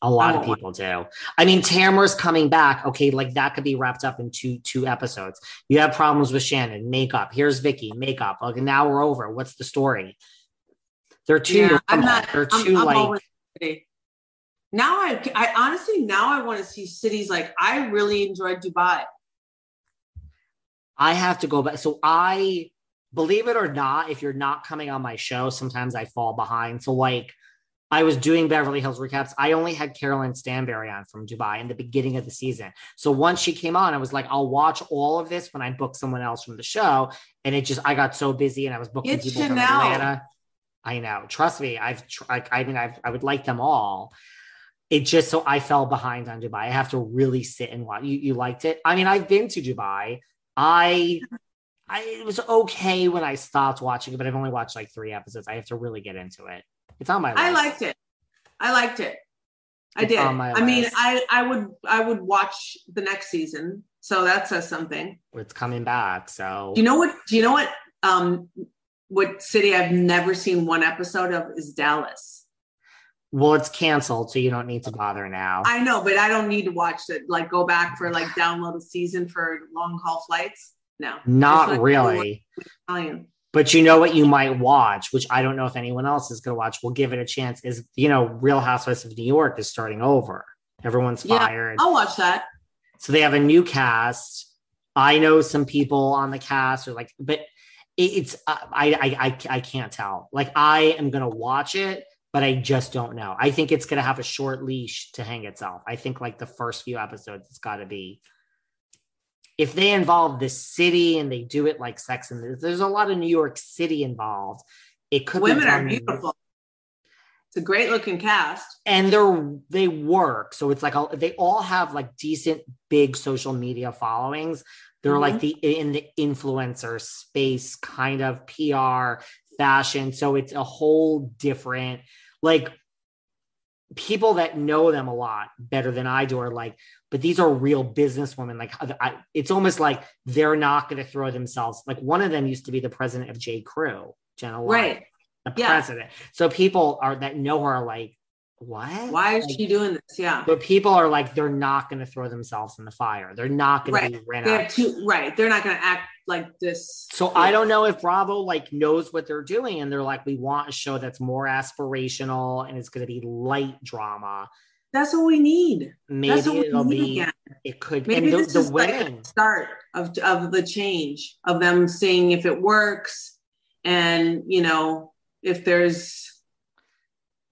[SPEAKER 1] A lot of
[SPEAKER 2] oh.
[SPEAKER 1] people do. I mean, Tamara's coming back. Okay, like that could be wrapped up in two two episodes. You have problems with Shannon, makeup. Here's Vicki, makeup. Okay, now we're over. What's the story? They're too.
[SPEAKER 2] Yeah, I'm not.
[SPEAKER 1] They're
[SPEAKER 2] I'm,
[SPEAKER 1] too
[SPEAKER 2] I'm
[SPEAKER 1] like.
[SPEAKER 2] Now I, I honestly now I want to see cities like I really enjoyed Dubai.
[SPEAKER 1] I have to go back. So I believe it or not, if you're not coming on my show, sometimes I fall behind. So like I was doing Beverly Hills recaps. I only had Carolyn Stanbury on from Dubai in the beginning of the season. So once she came on, I was like, I'll watch all of this when I book someone else from the show. And it just I got so busy and I was booking
[SPEAKER 2] It's
[SPEAKER 1] people from
[SPEAKER 2] Chanel.
[SPEAKER 1] Atlanta. I know. Trust me. I've tried. I mean, I've, I would like them all. It just so I fell behind on Dubai. I have to really sit and watch. You, you liked it? I mean, I've been to Dubai. I I it was okay when I stopped watching it, but I've only watched like three episodes. I have to really get into it. It's on my list.
[SPEAKER 2] I liked it. I liked it. I
[SPEAKER 1] It's
[SPEAKER 2] did.
[SPEAKER 1] on my
[SPEAKER 2] I mean. I I would I would watch the next season. So that says something.
[SPEAKER 1] It's coming back. So
[SPEAKER 2] Do you know what? Do you know what? Um, what city I've never seen one episode of is Dallas.
[SPEAKER 1] well, it's canceled, so you don't need to bother now.
[SPEAKER 2] I know, but I don't need to watch it. Like go back for like download a season for long haul flights. No,
[SPEAKER 1] Not really.
[SPEAKER 2] Italian.
[SPEAKER 1] But you know what you might watch, which I don't know if anyone else is going to watch. We'll give it a chance. Is you know, Real Housewives of New York is starting over. Everyone's
[SPEAKER 2] Yeah.
[SPEAKER 1] fired.
[SPEAKER 2] I'll watch that.
[SPEAKER 1] So they have a new cast. I know some people on the cast are like, but it's uh, I, I I I can't tell. Like I am gonna watch it, but I just don't know. I think it's gonna have a short leash to hang itself. I think like the first few episodes, it's got to be. If they involve the city and they do it like Sex and the, there's a lot of New York City involved. It could be
[SPEAKER 2] Women are beautiful. It's a great looking cast.
[SPEAKER 1] and they're they work so it's like a, they all have like decent big social media followings they're mm-hmm. like the in the influencer space kind of pr fashion so it's a whole different like people that know them a lot better than i do are like but these are real businesswomen like I, it's almost like they're not going to throw themselves like one of them used to be the president of j crew jenna Lyons,
[SPEAKER 2] Right.
[SPEAKER 1] the
[SPEAKER 2] Yeah.
[SPEAKER 1] president so people are that know her are like what
[SPEAKER 2] Why is
[SPEAKER 1] Like,
[SPEAKER 2] she doing this? Yeah.
[SPEAKER 1] but people are like they're not going to throw themselves in the fire they're not going
[SPEAKER 2] Right.
[SPEAKER 1] to be ran
[SPEAKER 2] They
[SPEAKER 1] out
[SPEAKER 2] two right. They're not gonna act like this.
[SPEAKER 1] so I don't know if Bravo like knows what they're doing and they're like, we want a show that's more aspirational and it's going to be light drama.
[SPEAKER 2] That's what we need.
[SPEAKER 1] Maybe
[SPEAKER 2] That's what we
[SPEAKER 1] it'll
[SPEAKER 2] need
[SPEAKER 1] be.
[SPEAKER 2] again.
[SPEAKER 1] It could.
[SPEAKER 2] Maybe
[SPEAKER 1] and the,
[SPEAKER 2] this
[SPEAKER 1] the
[SPEAKER 2] is like the start of of the change of them seeing if it works, and you know if there's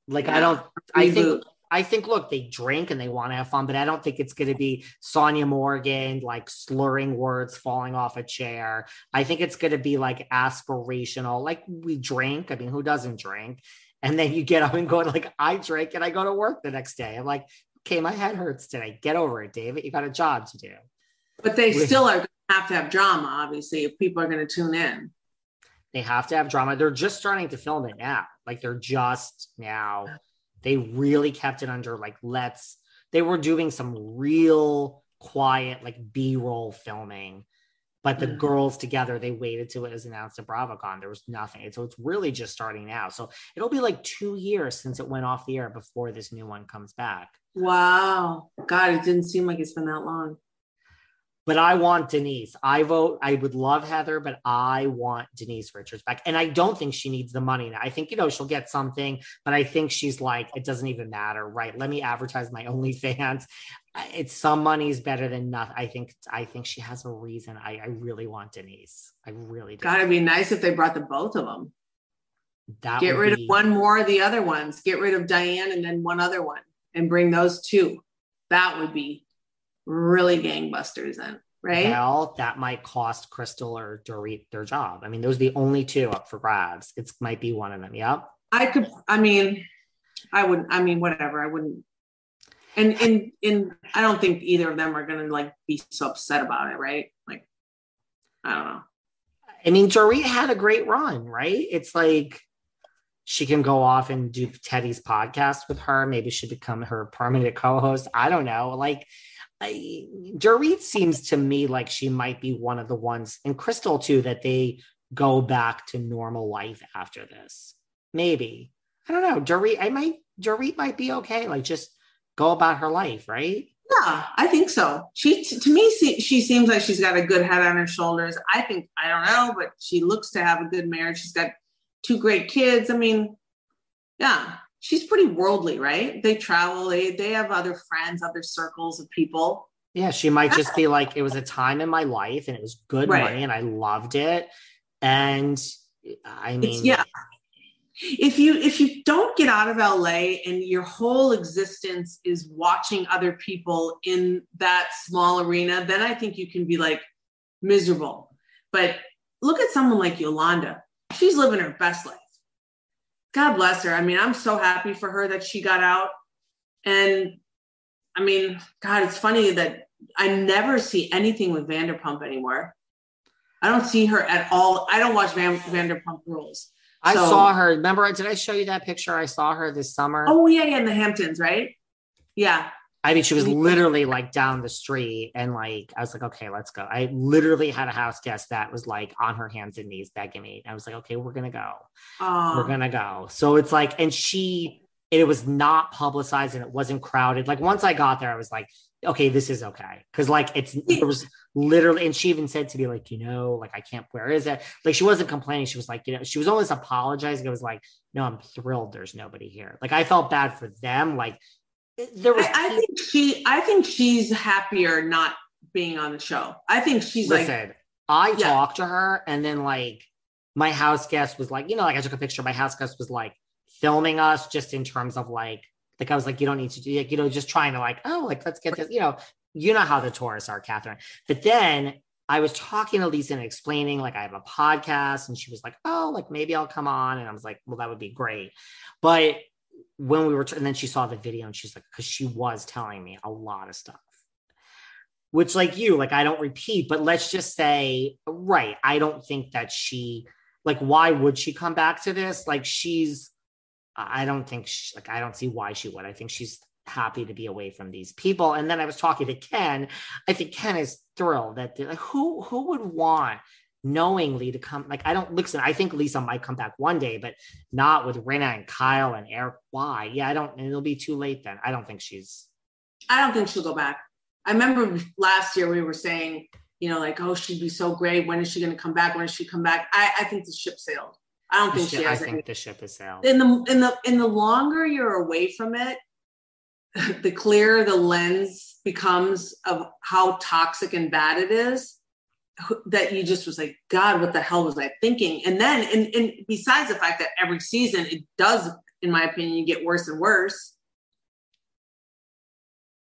[SPEAKER 1] like
[SPEAKER 2] yeah,
[SPEAKER 1] I don't. I think. I think. Look, they drink and they want to have fun, but I don't think it's going to be Sonja Morgan like slurring words, falling off a chair. I think it's going to be like aspirational. Like we drink. I mean, who doesn't drink? And then you get up and go like, I drink and I go to work the next day. I'm like, okay, my head hurts today. Get over it, David. You got a job to do.
[SPEAKER 2] but they
[SPEAKER 1] With-
[SPEAKER 2] still are gonna have to have drama, obviously, if people are going to tune in.
[SPEAKER 1] They have to have drama. They're just starting to film it now. Like they're just now. They really kept it under like let's. They were doing some real quiet like B-roll filming, but the
[SPEAKER 2] Mm.
[SPEAKER 1] girls together they waited till it was announced at BravoCon. There was nothing, so it's really just starting now. So it'll be like two years since it went off the air before this new one comes back.
[SPEAKER 2] Wow, God, it didn't seem like it's been that long.
[SPEAKER 1] But I want Denise. I vote. I would love Heather, but I want Denise Richards back. And I don't think she needs the money now. I think, you know, she'll get something, but I think she's like, it doesn't even matter, right? Let me advertise my OnlyFans. It's some money is better than nothing. I think, I think she has a reason. I, I really want Denise. I really do.
[SPEAKER 2] God, it'd be nice if they brought the both of them.
[SPEAKER 1] That
[SPEAKER 2] Get rid
[SPEAKER 1] be-
[SPEAKER 2] of one more of the other ones. Get rid of Diane and then one other one, and bring those two. That would be really gangbusters then, right?
[SPEAKER 1] Well, that might cost Crystal or Dorit their job. I mean, those are the only two up for grabs. It might be one of them. Yep.
[SPEAKER 2] I could. I mean, I wouldn't. I mean, whatever. I wouldn't. And and and I don't think either of them are gonna like be so upset about it, right? Like, I don't know.
[SPEAKER 1] I mean, Dorit had a great run, right? It's like she can go off and do Teddi's podcast with her. Maybe she become her permanent co-host. I don't know. Like, Dorit seems to me like she might be one of the ones, and Crystal too, that they go back to normal life after this. Maybe I don't know. Dorit, I might Dorit might be okay. Like just go about her life, right?
[SPEAKER 2] Yeah, I think so. She to me she seems like she's got a good head on her shoulders. I think I don't know, but she looks to have a good marriage. She's got two great kids. I mean, yeah, she's pretty worldly, right? They travel, they they have other friends, other circles of people.
[SPEAKER 1] Yeah, she might just be like, it was a time in my life and it was good right. money and I loved it. And I mean,
[SPEAKER 2] it's, yeah. If you if you don't get out of LA and your whole existence is watching other people in that small arena, then I think you can be like miserable. But look at someone like Yolanda. She's living her best life. God bless her. I mean, I'm so happy for her that she got out. And I mean, God, it's funny that I never see anything with Vanderpump anymore. I don't see her at all. I don't watch Van, Vanderpump Rules.
[SPEAKER 1] I saw her. Remember, did I show you that picture? I saw her this summer.
[SPEAKER 2] Oh yeah, yeah, in the Hamptons, right? Yeah.
[SPEAKER 1] I mean, she was literally like down the street, and like I was like, okay, let's go. I literally had a house guest that was like on her hands and knees begging me. I was like, okay, we're gonna go. We're gonna go. So it's like, and she, it was not publicized and it wasn't crowded. Like once I got there, I was like, okay, this is okay, because like it's it was literally, and she even said to me like, you know, like I can't. Where is it? Like she wasn't complaining. She was like, you know, she was always apologizing. It was like, no, I'm thrilled. There's nobody here. Like I felt bad for them. Like
[SPEAKER 2] there was. I, I, think she. I think she's happier not being on the show. I think she's listen, like.
[SPEAKER 1] I yeah. talked to her, and then like my house guest was like, you know, like I took a picture. My house guest was like filming us, just in terms of like, like I was like, you don't need to do, like, you know, just trying to like, oh, like let's get this, you know, you know how the tourists are, Kathryn. But then I was talking to Lisa and explaining, like, I have a podcast, and she was like, oh, like maybe I'll come on, and I was like, well, that would be great, but when we were, t- and then she saw the video and she's like, because she was telling me a lot of stuff, which, like you, like, I don't repeat, but let's just say, right, I don't think that she, like, why would she come back to this? Like, she's, I don't think, she, like, I don't see why she would. I think she's happy to be away from these people. And then I was talking to Ken. I think Ken is thrilled that like, who who would want knowingly to come. Like, I don't listen. I think Lisa might come back one day, but not with Rinna and Kyle and Eric. Why? Yeah, I don't. It'll be too late then. I don't think she's.
[SPEAKER 2] I don't think she'll go back. I remember last year we were saying, you know, like, oh, she'd be so great. When is she going to come back? When does she come back? I, I think the ship sailed. I don't the think ship, she has.
[SPEAKER 1] I think any. the ship has sailed.
[SPEAKER 2] In the in the in the longer you're away from it, the clearer the lens becomes of how toxic and bad it is that you just was like, God, what the hell was I thinking? And then, and, and besides the fact that every season it does, in my opinion, get worse and worse.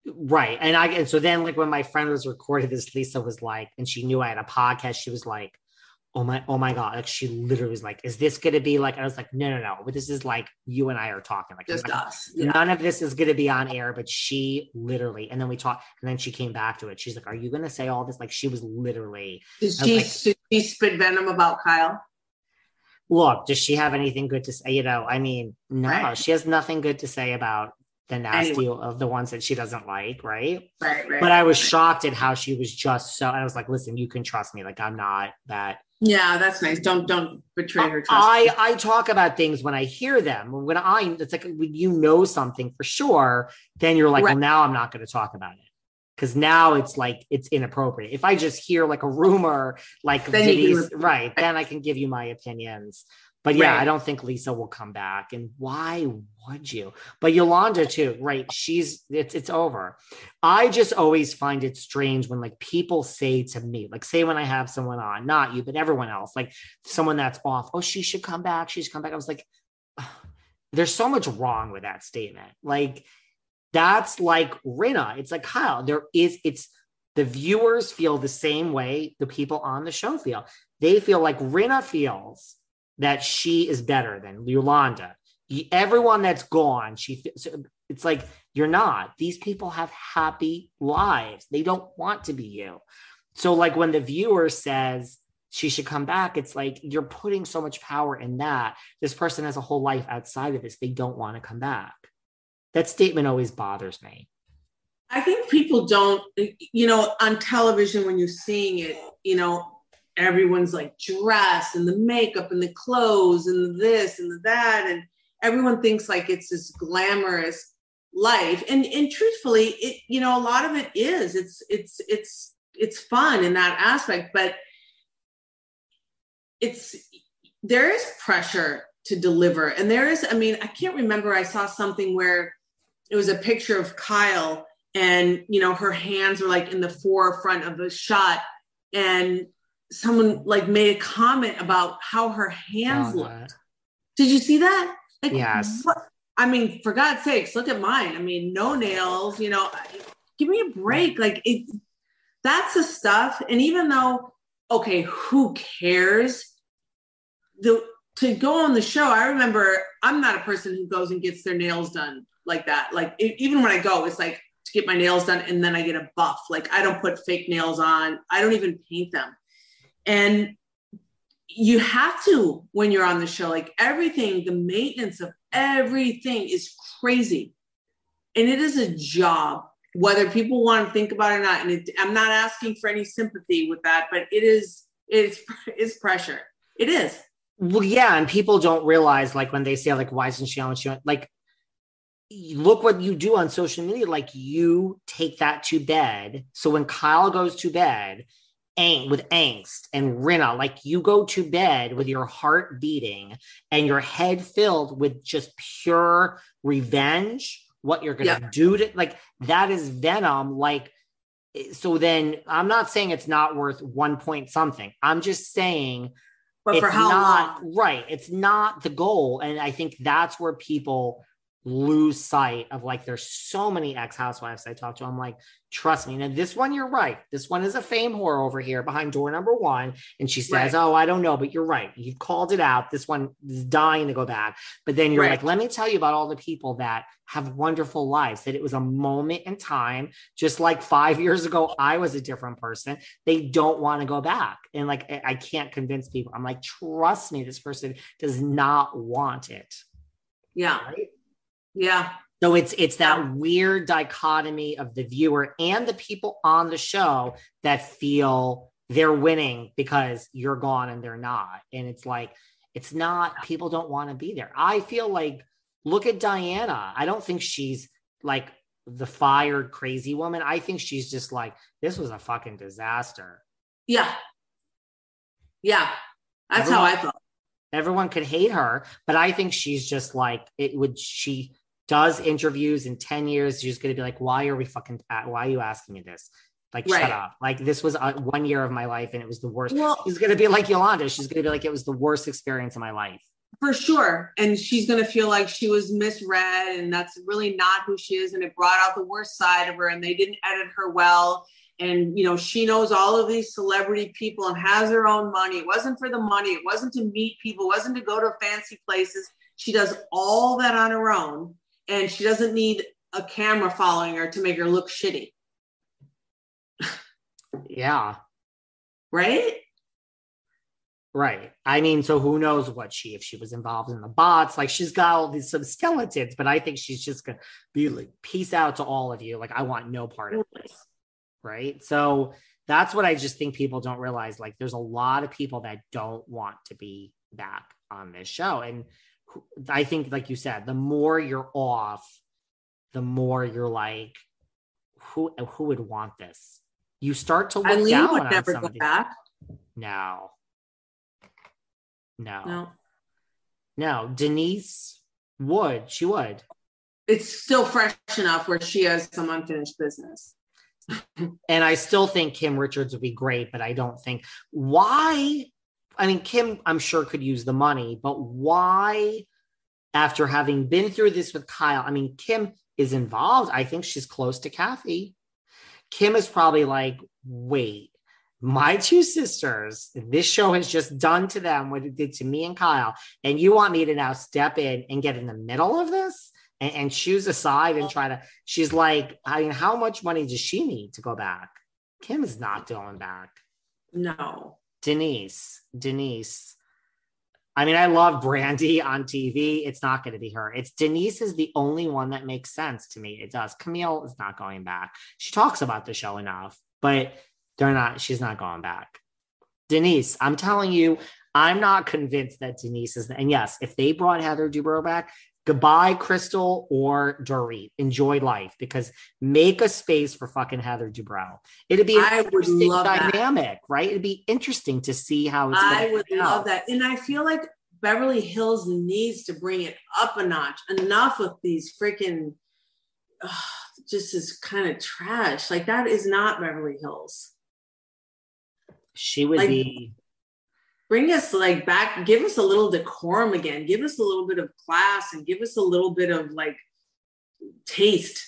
[SPEAKER 1] Right. And I, and so then, like, when my friend was recording this, Lisa was like, and she knew I had a podcast, she was like, oh my oh my god like she literally was like is this gonna be like i was like no no no but this is like you and i are talking like
[SPEAKER 2] just us
[SPEAKER 1] yeah. none of this is gonna be on air but she literally and then we talked and then she came back to it she's like are you gonna say all this like she was literally
[SPEAKER 2] did she, like, did she spit venom about kyle
[SPEAKER 1] look does she have anything good to say you know i mean no right. she has nothing good to say about the nasty anyway. of the ones that she doesn't like,
[SPEAKER 2] right? Right, right.
[SPEAKER 1] But I was shocked at how she was just so. I was like, "Listen, you can trust me. Like, I'm not that
[SPEAKER 2] yeah, that's nice. Don't don't betray her trust.
[SPEAKER 1] I I talk about things when I hear them. When I it's like when you know something for sure, then you're like, right. well, now I'm not going to talk about it because now it's like it's inappropriate. If I just hear like a rumor, like right, then I can give you my opinions. But yeah, right. I don't think Lisa will come back. And why would you? But Yolanda too, right? She's it's it's over. I just always find it strange when like people say to me, like say when I have someone on, not you, but everyone else, like someone that's off, oh, she should come back, she should come back. I was like, there's so much wrong with that statement. Like that's like Rinna. It's like Kyle. There is it's the viewers feel the same way the people on the show feel. They feel like Rinna feels that she is better than Yolanda. Everyone that's gone, she it's like you're not. These people have happy lives. They don't want to be you. So like when the viewer says she should come back, it's like you're putting so much power in that. This person has a whole life outside of this. They don't want to come back. That statement always bothers me.
[SPEAKER 2] I think people don't, you know, on television when you're seeing it, you know, everyone's like dressed and the makeup and the clothes and this and that and everyone thinks like it's this glamorous life. And and truthfully it you know a lot of it is. It's it's it's it's fun in that aspect but it's there is pressure to deliver. And there is i mean i can't remember i saw something where it was a picture of kyle and you know her hands were like in the forefront of the shot. And someone like made a comment about how her hands looked. Did you see that? Like,
[SPEAKER 1] yes.
[SPEAKER 2] What? I mean, for God's sakes, look at mine. I mean, no nails. You know, give me a break. Like it. That's the stuff. And even though, okay, who cares? The to go on the show, I remember I'm not a person who goes and gets their nails done like that. Like it, even when I go, it's like to get my nails done and then I get a buff. Like I don't put fake nails on. I don't even paint them. And you have to when you're on the show, like everything, the maintenance of everything is crazy. And it is a job, whether people want to think about it or not. And it, I'm not asking for any sympathy with that, but it is, it's, it's pressure. It is.
[SPEAKER 1] Well, yeah. And people don't realize, like, when they say, like, why isn't she on? She on? Like, look what you do on social media. Like, you take that to bed. So when Kyle goes to bed, ang- with angst and Rinna, like you go to bed with your heart beating and your head filled with just pure revenge, what you're gonna yeah. do to like that is venom. Like, so then I'm not saying it's not worth one point something. I'm just saying
[SPEAKER 2] but for how
[SPEAKER 1] not
[SPEAKER 2] long?
[SPEAKER 1] right. It's not the goal. And I think that's where people lose sight of like there's so many ex-housewives I talk to. I'm like, trust me. Now this one, you're right. This one is a fame whore over here behind door number one. And she says, right. Oh, I don't know, but you're right. You've called it out. This one is dying to go back. But then you're right. like, let me tell you about all the people that have wonderful lives, that it was a moment in time, just like five years ago, I was a different person. They don't want to go back. And like I can't convince people. I'm like, trust me, this person does not want it.
[SPEAKER 2] Yeah. Right? Yeah.
[SPEAKER 1] So it's it's that weird dichotomy of the viewer and the people on the show that feel they're winning because you're gone and they're not. And it's like it's not people don't want to be there. I feel like look at Diana. I don't think she's like the fired crazy woman. I think she's just like this was a fucking disaster.
[SPEAKER 2] Yeah. Yeah. That's everyone, how I felt.
[SPEAKER 1] Everyone could hate her, but I think she's just like it would she does interviews in 10 years, she's going to be like, why are we fucking, why are you asking me this? Like, right. shut up. Like, this was uh, one year of my life and it was the worst. Well, she's going to be like Yolanda. She's going to be like, it was the worst experience of my life.
[SPEAKER 2] For sure. And she's going to feel like she was misread and that's really not who she is. And it brought out the worst side of her and they didn't edit her well. And, you know, she knows all of these celebrity people and has her own money. It wasn't for the money. It wasn't to meet people. It wasn't to go to fancy places. She does all that on her own and she doesn't need a camera following her to make her look shitty.
[SPEAKER 1] yeah.
[SPEAKER 2] Right?
[SPEAKER 1] Right. I mean, so who knows what she, if she was involved in the bots, like she's got all these some skeletons, but I think she's just gonna be like, peace out to all of you. Like, I want no part of this. Right. So that's what I just think people don't realize. Like, there's a lot of people that don't want to be back on this show. And I think, like you said, the more you're off, the more you're like, who who would want this? You start to look Eileen down would on never go back. No. No. No. No. Denise would. She would.
[SPEAKER 2] It's still fresh enough where she has some unfinished business.
[SPEAKER 1] and I still think Kim Richards would be great, but I don't think why I mean, Kim, I'm sure could use the money, but why, after having been through this with Kyle, I mean, Kim is involved. I think she's close to Kathy. Kim is probably like, wait, my two sisters, this show has just done to them what it did to me and Kyle. And you want me to now step in and get in the middle of this and, and choose a side and try to, she's like, I mean, how much money does she need to go back? Kim is not going back.
[SPEAKER 2] No.
[SPEAKER 1] Denise, Denise, I mean, I love Brandi on TV. It's not going to be her. It's Denise is the only one that makes sense to me. It does. Camille is not going back. She talks about the show enough, but they're not. She's not going back. Denise, I'm telling you, I'm not convinced that Denise is. And yes, if they brought Heather Dubrow back, goodbye, Crystal or Dorit. Enjoy life because make a space for fucking Heather Dubrow. It'd be an
[SPEAKER 2] I would
[SPEAKER 1] interesting
[SPEAKER 2] love that.
[SPEAKER 1] dynamic, right? It'd be interesting to see how it's.
[SPEAKER 2] I would
[SPEAKER 1] play out.
[SPEAKER 2] love that. And I feel like Beverly Hills needs to bring it up a notch. Enough with these freaking ugh, just is kind of trash. Like that is not Beverly Hills.
[SPEAKER 1] She would
[SPEAKER 2] Like-
[SPEAKER 1] be.
[SPEAKER 2] Bring us like back, give us a little decorum again, give us a little bit of class and give us a little bit of like taste.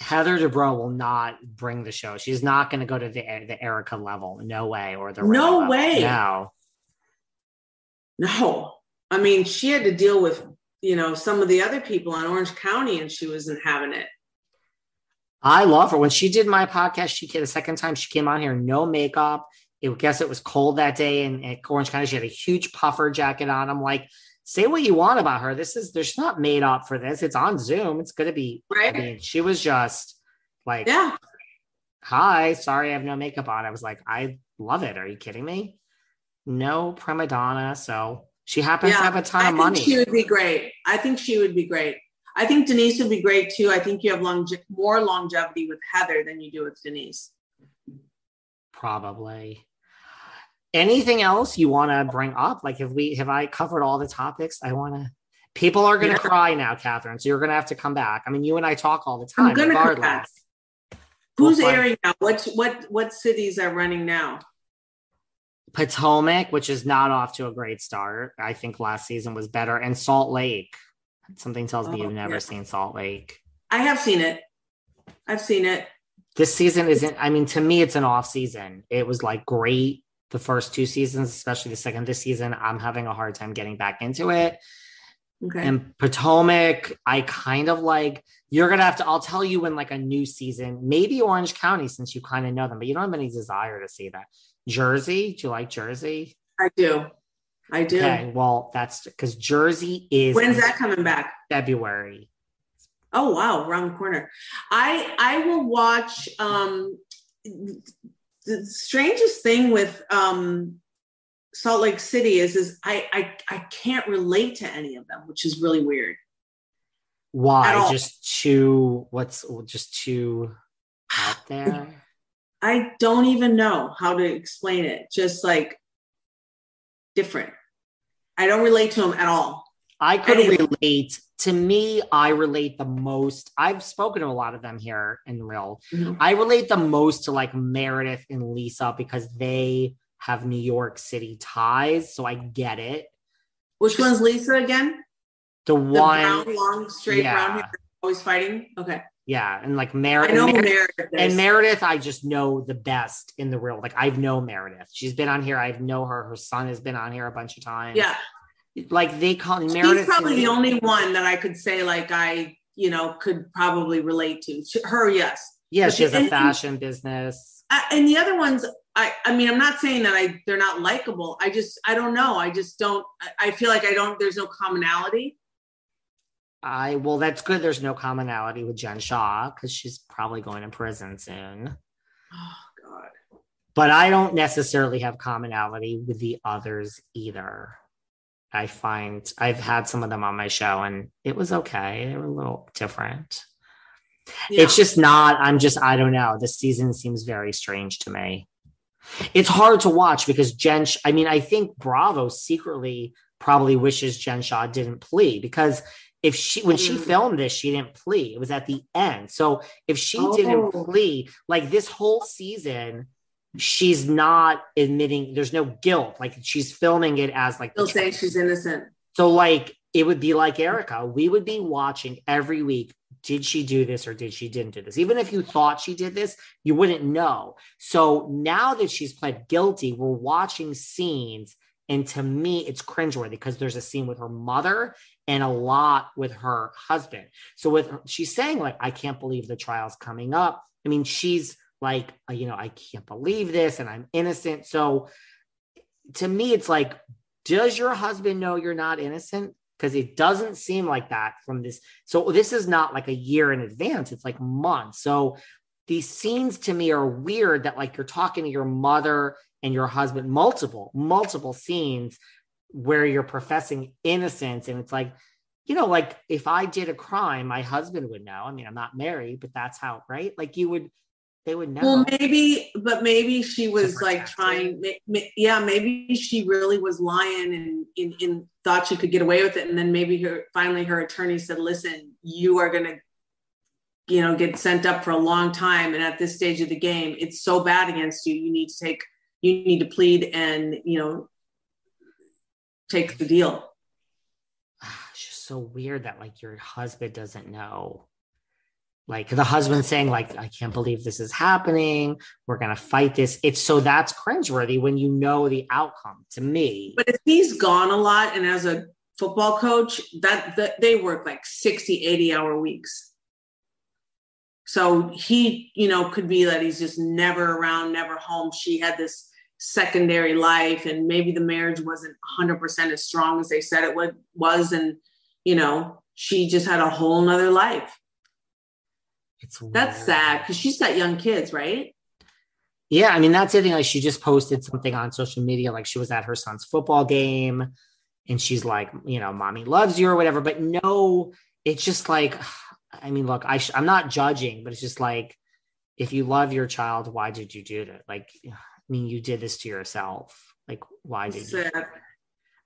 [SPEAKER 1] Heather Dubrow will not bring the show. She's not going to go to the the Erika level. No way. Or the
[SPEAKER 2] No
[SPEAKER 1] level.
[SPEAKER 2] way.
[SPEAKER 1] No.
[SPEAKER 2] No. I mean, she had to deal with, you know, some of the other people in Orange County and she wasn't having it.
[SPEAKER 1] I love her. When she did my podcast, she came the second time she came on here, no makeup. It guess it was cold that day in, in Orange County. She had a huge puffer jacket on. I'm like, say what you want about her. This is there's not made up for this. It's on Zoom. It's gonna be
[SPEAKER 2] Right.
[SPEAKER 1] I mean, she was just like,
[SPEAKER 2] Yeah.
[SPEAKER 1] hi, sorry, I have no makeup on. I was like, I love it. Are you kidding me? No prima donna. So she happens to have a ton
[SPEAKER 2] I
[SPEAKER 1] of
[SPEAKER 2] think
[SPEAKER 1] money.
[SPEAKER 2] she would be great. I think she would be great. I think Denise would be great too. I think you have longe- more longevity with Heather than you do with Denise.
[SPEAKER 1] Probably. Anything else you want to bring up? Like, have we have I covered all the topics I want to? People are going to
[SPEAKER 2] Yeah.
[SPEAKER 1] cry now, Kathryn. So you're going to have to come back. I mean, you and I talk all the time.
[SPEAKER 2] I'm gonna come
[SPEAKER 1] regardless.
[SPEAKER 2] back. Who's
[SPEAKER 1] We'll
[SPEAKER 2] airing now? What what what cities are running now?
[SPEAKER 1] Potomac, which is not off to a great start. I think last season was better, and Salt Lake. Something tells me
[SPEAKER 2] Oh,
[SPEAKER 1] you've never
[SPEAKER 2] yeah.
[SPEAKER 1] seen Salt Lake.
[SPEAKER 2] I have seen it. I've seen it.
[SPEAKER 1] This season isn't. I mean, to me, it's an off season. It was like great the first two seasons, especially the second this season. I'm having a hard time getting back into it.
[SPEAKER 2] Okay.
[SPEAKER 1] And Potomac, I kind of like. You're gonna have to. I'll tell you when like a new season, maybe Orange County, since you kind of know them, but you don't have any desire to see that. Jersey, do you like Jersey?
[SPEAKER 2] I do. I do.
[SPEAKER 1] Okay, well that's because Jersey is
[SPEAKER 2] When's that coming back?
[SPEAKER 1] February.
[SPEAKER 2] Oh wow, around the corner. I I will watch um the strangest thing with um Salt Lake City is is I I I can't relate to any of them, which is really weird.
[SPEAKER 1] Why? Just too what's just too out there?
[SPEAKER 2] I don't even know how to explain it. Just like different. I don't relate to them at all.
[SPEAKER 1] I could relate. To me, I relate the most. I've spoken to a lot of them here in real. Mm-hmm. I relate the most to like Meredith and Lisa because they have New York City ties, so I get it.
[SPEAKER 2] Which one's Lisa again?
[SPEAKER 1] The
[SPEAKER 2] The
[SPEAKER 1] one,
[SPEAKER 2] brown, long, straight
[SPEAKER 1] Yeah.
[SPEAKER 2] brown hair, always fighting. Okay,
[SPEAKER 1] yeah, and like
[SPEAKER 2] I
[SPEAKER 1] Meredith.
[SPEAKER 2] know
[SPEAKER 1] Meredith
[SPEAKER 2] Meredith
[SPEAKER 1] and. Meredith, I just know the best in the real. Like I've known Meredith. She's been on here. I've know her. Her son has been on here a bunch of times.
[SPEAKER 2] yeah,
[SPEAKER 1] like they call Meredith.
[SPEAKER 2] She's probably the only one that I could say like I, you know, could probably relate to. She- Her, yes.
[SPEAKER 1] Yeah,
[SPEAKER 2] but
[SPEAKER 1] she has a
[SPEAKER 2] and-
[SPEAKER 1] fashion business.
[SPEAKER 2] I, and the other ones, I, I mean, I'm not saying that I they're not likable. I just, I don't know. I just don't. I, I feel like I don't. There's no commonality.
[SPEAKER 1] I well, that's good. There's no commonality with Jen Shah because she's probably going to prison soon.
[SPEAKER 2] Oh God.
[SPEAKER 1] But I don't necessarily have commonality with the others either. I find I've had some of them on my show and it was okay. They were a little different.
[SPEAKER 2] Yeah.
[SPEAKER 1] It's just not, I'm just, I don't know. This season seems very strange to me. It's hard to watch because Jen, I mean, I think Bravo secretly probably wishes Jen Shah didn't plea because if she, when she
[SPEAKER 2] Mm.
[SPEAKER 1] filmed this, she didn't plea. It was at the end. So if she
[SPEAKER 2] Oh.
[SPEAKER 1] didn't plea, like this whole season, she's not admitting there's no guilt. Like she's filming it as like
[SPEAKER 2] they'll say she's innocent.
[SPEAKER 1] so, like, it would be like Erika. We would be watching every week. Did she do this or did she didn't do this? Even if you thought she did this, you wouldn't know. So now that she's pled guilty, we're watching scenes. And to me, it's cringeworthy because there's a scene with her mother and a lot with her husband. So with her, she's saying like, I can't believe the trial's coming up. I mean, she's like, uh, you know, I can't believe this and I'm innocent. So to me, it's like Does your husband know you're not innocent? Because it doesn't seem like that from this. So this is not like a year in advance, it's like months. So these scenes to me are weird that like you're talking to your mother and your husband, multiple, multiple scenes where you're professing innocence. And it's like, you know, like if I did a crime, my husband would know. I mean, I'm not married, but that's how, right? Like you would, they would know.
[SPEAKER 2] Well, maybe, but maybe she was like trying. Yeah, maybe she really was lying and, and, and thought she could get away with it. And then maybe her finally her attorney said, "Listen, you are going to, you know, get sent up for a long time. And at this stage of the game, it's so bad against you. You need to take, you need to plead and you know, take the deal."
[SPEAKER 1] Ah, it's just so weird that like your husband doesn't know like the husband saying like i can't believe this is happening. We're going to fight this. It's so that's cringeworthy when you know the outcome to me.
[SPEAKER 2] But if he's gone a lot and as a football coach that, that they work like 60 80 hour weeks. So he you know could be that he's just never around never home. She had this secondary life and maybe the marriage wasn't 100% as strong as they said it would, was. And you know she just had a whole nother life
[SPEAKER 1] it's
[SPEAKER 2] that's
[SPEAKER 1] weird.
[SPEAKER 2] sad because she's got young kids, right?
[SPEAKER 1] Yeah, I mean that's the thing. Like she just posted something on social media, like she was at her son's football game, and she's like, you know, mommy loves you or whatever. But no, it's just like, I mean, look, I sh- I'm not judging, but it's just like, if you love your child, why did you do that? Like, I mean, you did this to yourself. Like, why did
[SPEAKER 2] Sad.
[SPEAKER 1] you?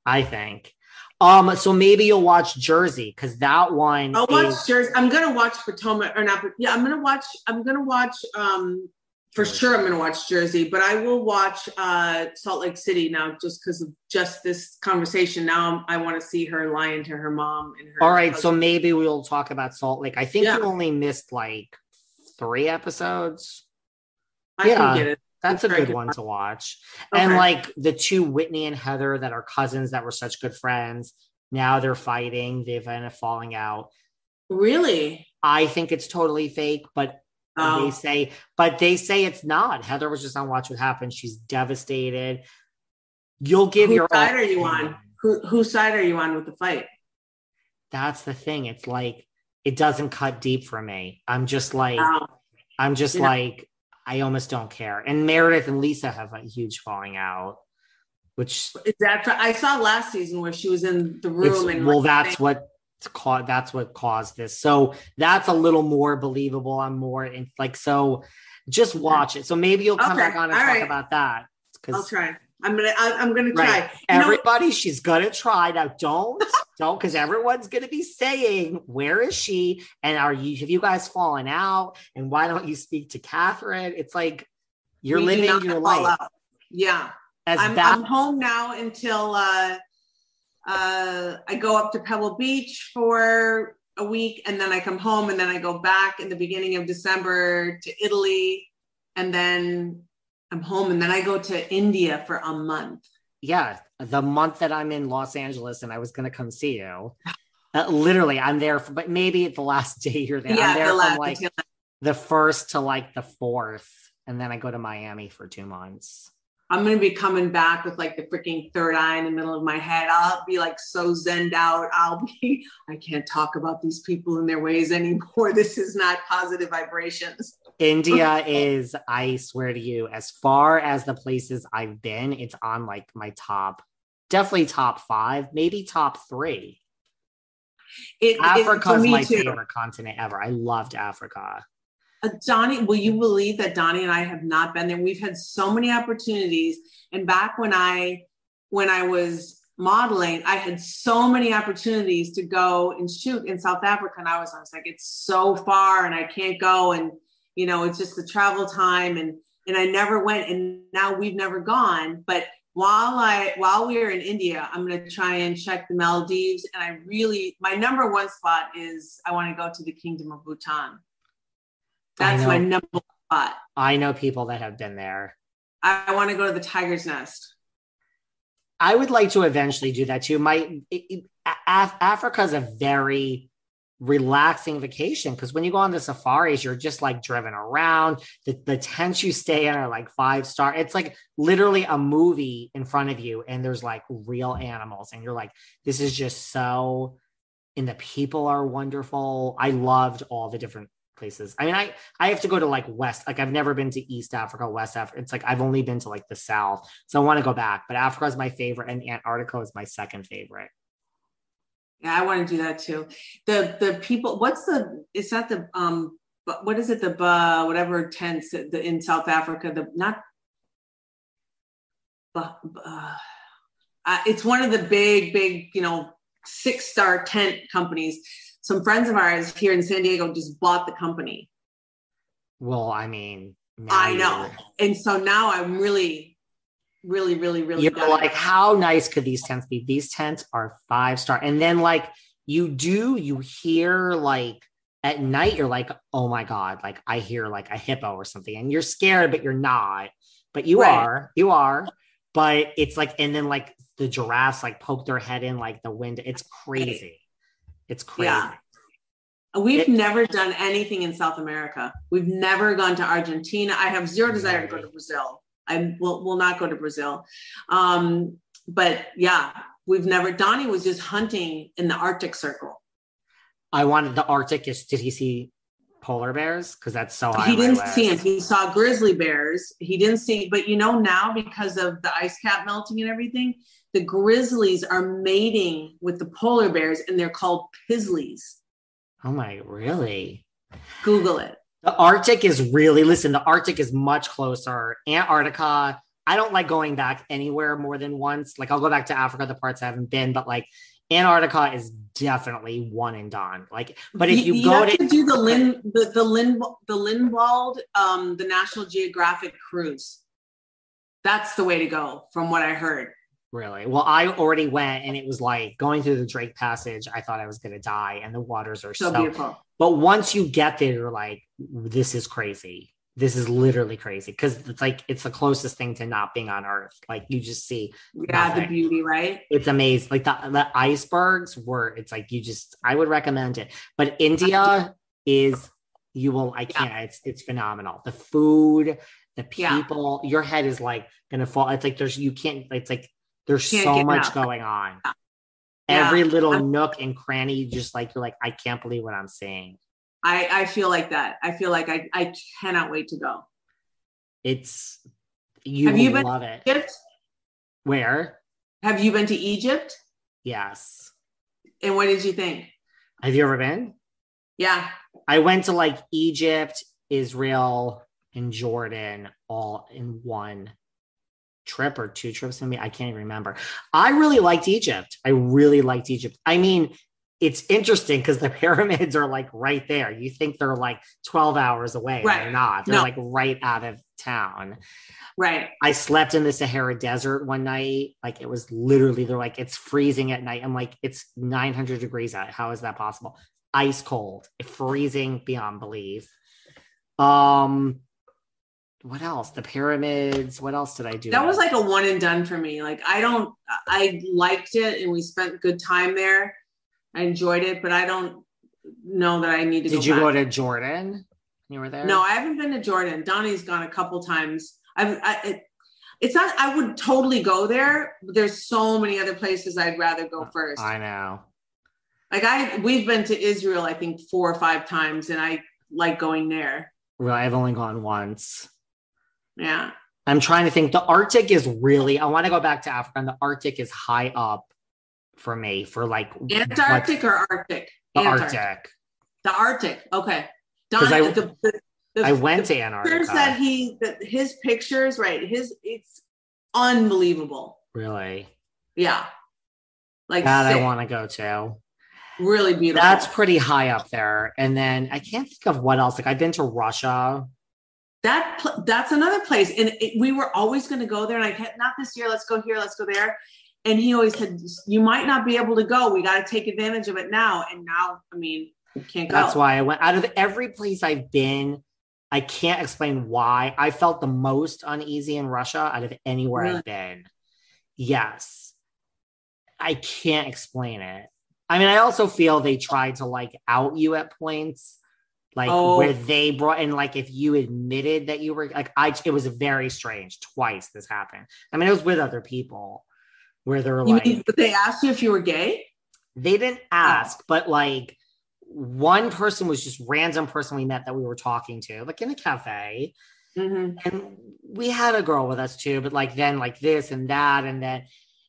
[SPEAKER 1] I think. Um, so maybe you'll watch Jersey because that one.
[SPEAKER 2] I'll watch Jersey. I'm gonna watch Potomac or not. Yeah, I'm gonna watch. I'm gonna watch. Um, for sure, I'm gonna watch Jersey, but I will watch uh Salt Lake City now, just because of just this conversation. Now i want to see her lying to her mom and her.
[SPEAKER 1] All right, so maybe we'll talk about Salt Lake. I think
[SPEAKER 2] Yeah.
[SPEAKER 1] you only missed like three episodes.
[SPEAKER 2] I
[SPEAKER 1] yeah.
[SPEAKER 2] can get it.
[SPEAKER 1] That's a good one to watch. And like the two Whitney and Heather that are cousins that were such good friends, now they're fighting. They've ended up falling out.
[SPEAKER 2] Really?
[SPEAKER 1] I think it's totally fake, but they
[SPEAKER 2] Oh,
[SPEAKER 1] say, but they say it's not. Heather was just on Watch What Happened. She's devastated. You'll give
[SPEAKER 2] whose
[SPEAKER 1] your
[SPEAKER 2] side are you on? Who, whose side are you on with the fight?
[SPEAKER 1] That's the thing. It's like it doesn't cut deep for me. I'm just like
[SPEAKER 2] Oh,
[SPEAKER 1] I'm just
[SPEAKER 2] Yeah.
[SPEAKER 1] like, I almost don't care. And Meredith and Lisa have a huge falling out, which
[SPEAKER 2] is that? I saw last season where she was in the room and
[SPEAKER 1] well,
[SPEAKER 2] like,
[SPEAKER 1] that's what caused that's what caused this. So that's a little more believable. I'm more in like so. Just watch it. So maybe you'll come
[SPEAKER 2] Okay,
[SPEAKER 1] back on and
[SPEAKER 2] all
[SPEAKER 1] talk
[SPEAKER 2] right.
[SPEAKER 1] about that
[SPEAKER 2] I'll try. I'm gonna. I, I'm gonna try.
[SPEAKER 1] Right.
[SPEAKER 2] You know,
[SPEAKER 1] everybody, she's gonna try now. Don't don't because everyone's gonna be saying, "Where is she?" And are you have you guys fallen out? And why don't you speak to Kathryn? It's like you're living your life
[SPEAKER 2] out. Yeah,
[SPEAKER 1] as
[SPEAKER 2] I'm,
[SPEAKER 1] bad.
[SPEAKER 2] I'm home now until uh, uh, I go up to Pebble Beach for a week, and then I come home, and then I go back in the beginning of December to Italy, and then I'm home, and then I go to India for a month.
[SPEAKER 1] yeah, the month that I'm in Los Angeles and I was going to come see you. Uh, literally, I'm there, for, but maybe the last day you're there. I'm there
[SPEAKER 2] the
[SPEAKER 1] from
[SPEAKER 2] last
[SPEAKER 1] like
[SPEAKER 2] until-
[SPEAKER 1] the first to like the fourth, and then I go to Miami for two months.
[SPEAKER 2] I'm gonna be coming back with like the freaking third eye in the middle of my head. I'll be like so zenned out. I'll be, I can't talk about these people and their ways anymore. This is not positive vibrations.
[SPEAKER 1] India is, I swear to you, as far as the places I've been, it's on like my top, definitely top five, maybe top three.
[SPEAKER 2] It,
[SPEAKER 1] Africa's my
[SPEAKER 2] too.
[SPEAKER 1] favorite continent ever. I loved Africa.
[SPEAKER 2] Uh, Donnie, will you believe that Donnie and I have not been there? We've had so many opportunities. And back when I when I was modeling, I had so many opportunities to go and shoot in South Africa. And I was, I was like, it's so far and I can't go. And, you know, it's just the travel time and and I never went. And now we've never gone. But while I while we are in India, I'm gonna try and check the Maldives. And I really my number one spot is I want to go to the Kingdom of Bhutan. That's my number one spot.
[SPEAKER 1] I know people that have been there.
[SPEAKER 2] I, I want to go to the Tiger's Nest.
[SPEAKER 1] I would like to eventually do that too. My it, it, Af- Africa is a very relaxing vacation because when you go on the safaris, you're just like driven around. The, the tents you stay in are like five star. It's like literally a movie in front of you, and there's like real animals, and you're like, this is just so. And the people are wonderful. I loved all the different places. I mean, I I have to go to like West. Like I've never been to East Africa, West Africa. It's like I've only been to like the South, so I want to go back. But Africa is my favorite, and Antarctica is my second favorite.
[SPEAKER 2] Yeah, I want to do that too. The the people. What's the? It's not the um. But what is it? The uh, whatever tents the, in South Africa. The not. Uh, uh, it's one of the big, big, you know, six star tent companies. Some friends of ours here in San Diego just bought the company.
[SPEAKER 1] Well, I mean,
[SPEAKER 2] I know. And so now I'm really, really, really, really
[SPEAKER 1] You're like, how nice could these tents be? These tents are five star. And then like you do, you hear like at night, you're like, oh my God, like I hear like a hippo or something. And you're scared, but you're not. But you right. are, you are. But it's like, and then like the giraffes like poke their head in like the wind. It's crazy. It's crazy. Yeah.
[SPEAKER 2] We've it, never done anything in South America. We've never gone to Argentina. I have zero desire to go to Brazil. I will, will not go to Brazil. Um, but yeah, we've never, Donnie was just hunting in the Arctic Circle.
[SPEAKER 1] I wanted the Arctic. Is, did he see polar bears? Because that's so
[SPEAKER 2] He didn't see them. He saw grizzly bears. He didn't see, but you know, now because of the ice cap melting and everything, the grizzlies are mating with the polar bears and they're called pizzlies.
[SPEAKER 1] Oh my, really?
[SPEAKER 2] Google it.
[SPEAKER 1] The Arctic is really, listen, the Arctic is much closer. Antarctica, I don't like going back anywhere more than once. Like I'll go back to Africa, the parts I haven't been, but like Antarctica is definitely one and done. Like, but if you, you go
[SPEAKER 2] to, to, do the Lin, the the Lin, the Lindblad, um, the National Geographic cruise, that's the way to go, from what I heard.
[SPEAKER 1] Really? Well, I already went and it was like going through the Drake Passage. I thought I was going to die, and the waters are so, so beautiful. But once you get there, you're like, this is crazy. This is literally crazy because it's like it's the closest thing to not being on Earth. Like you just see,
[SPEAKER 2] yeah, nothing. the beauty, right?
[SPEAKER 1] It's amazing. Like the the icebergs were. It's like you just. I would recommend it. But India is you will. I can't. Yeah. It's it's phenomenal. The food, the people. Yeah. Your head is like gonna fall. It's like there's you can't. It's like there's so much going on. Yeah. Every little I'm, nook and cranny, just like you're like, I can't believe what I'm seeing.
[SPEAKER 2] I, I feel like that. I feel like I, I cannot wait to go.
[SPEAKER 1] It's you Have you been love it. Egypt? Where?
[SPEAKER 2] Have you been to Egypt?
[SPEAKER 1] Yes.
[SPEAKER 2] And what did you think?
[SPEAKER 1] Have you ever been?
[SPEAKER 2] Yeah.
[SPEAKER 1] I went to like Egypt, Israel, and Jordan all in one trip or two trips me. I can't even remember. I really liked Egypt. I really liked Egypt. I mean, it's interesting because the pyramids are like right there. You think they're like 12 hours away. Right. They're not. They're no. like right out of town.
[SPEAKER 2] Right.
[SPEAKER 1] I slept in the Sahara Desert one night. Like it was literally, they're like, it's freezing at night. I'm like, it's 900 degrees out. How is that possible? Ice cold, freezing beyond belief. Um, what else? The pyramids. What else did I do?
[SPEAKER 2] That was like a one and done for me. Like I don't I liked it and we spent good time there. I enjoyed it, but I don't know that I need to
[SPEAKER 1] Did go you back. go to Jordan? You were there?
[SPEAKER 2] No, I haven't been to Jordan. Donnie's gone a couple times. I've I, it, it's not I would totally go there, but there's so many other places I'd rather go uh, first.
[SPEAKER 1] I know.
[SPEAKER 2] Like I we've been to Israel I think four or five times and I like going there.
[SPEAKER 1] Well, I've only gone once.
[SPEAKER 2] Yeah.
[SPEAKER 1] I'm trying to think. The Arctic is really, I want to go back to Africa, and the Arctic is high up for me for like
[SPEAKER 2] Antarctic or Arctic?
[SPEAKER 1] The Antarctic. Arctic.
[SPEAKER 2] The Arctic. Okay. Don,
[SPEAKER 1] I, the, the, the, I went to Antarctica.
[SPEAKER 2] That he, his pictures, right? His, it's unbelievable.
[SPEAKER 1] Really?
[SPEAKER 2] Yeah.
[SPEAKER 1] Like that, sick. I want to go to.
[SPEAKER 2] Really beautiful.
[SPEAKER 1] That's pretty high up there. And then I can't think of what else. Like I've been to Russia
[SPEAKER 2] that that's another place and it, we were always going to go there and i kept not this year let's go here let's go there. And he always said you might not be able to go we got to take advantage of it now. And now i mean can't go.
[SPEAKER 1] That's why i went out of every place i've been i can't explain why. I felt the most uneasy in russia out of anywhere really? i've been. Yes. I can't explain it. I mean, I also feel they tried to like out you at points, like
[SPEAKER 2] Oh.
[SPEAKER 1] where they brought in, like if you admitted that you were like, I, it was very strange. Twice this happened. I mean, it was with other people where they're
[SPEAKER 2] You
[SPEAKER 1] like,
[SPEAKER 2] mean, but they asked you if you were gay?
[SPEAKER 1] they didn't ask, but like one person was just random person we met that we were talking to, like in a cafe.
[SPEAKER 2] Mhm.
[SPEAKER 1] and we had a girl with us too but like then like this and that and then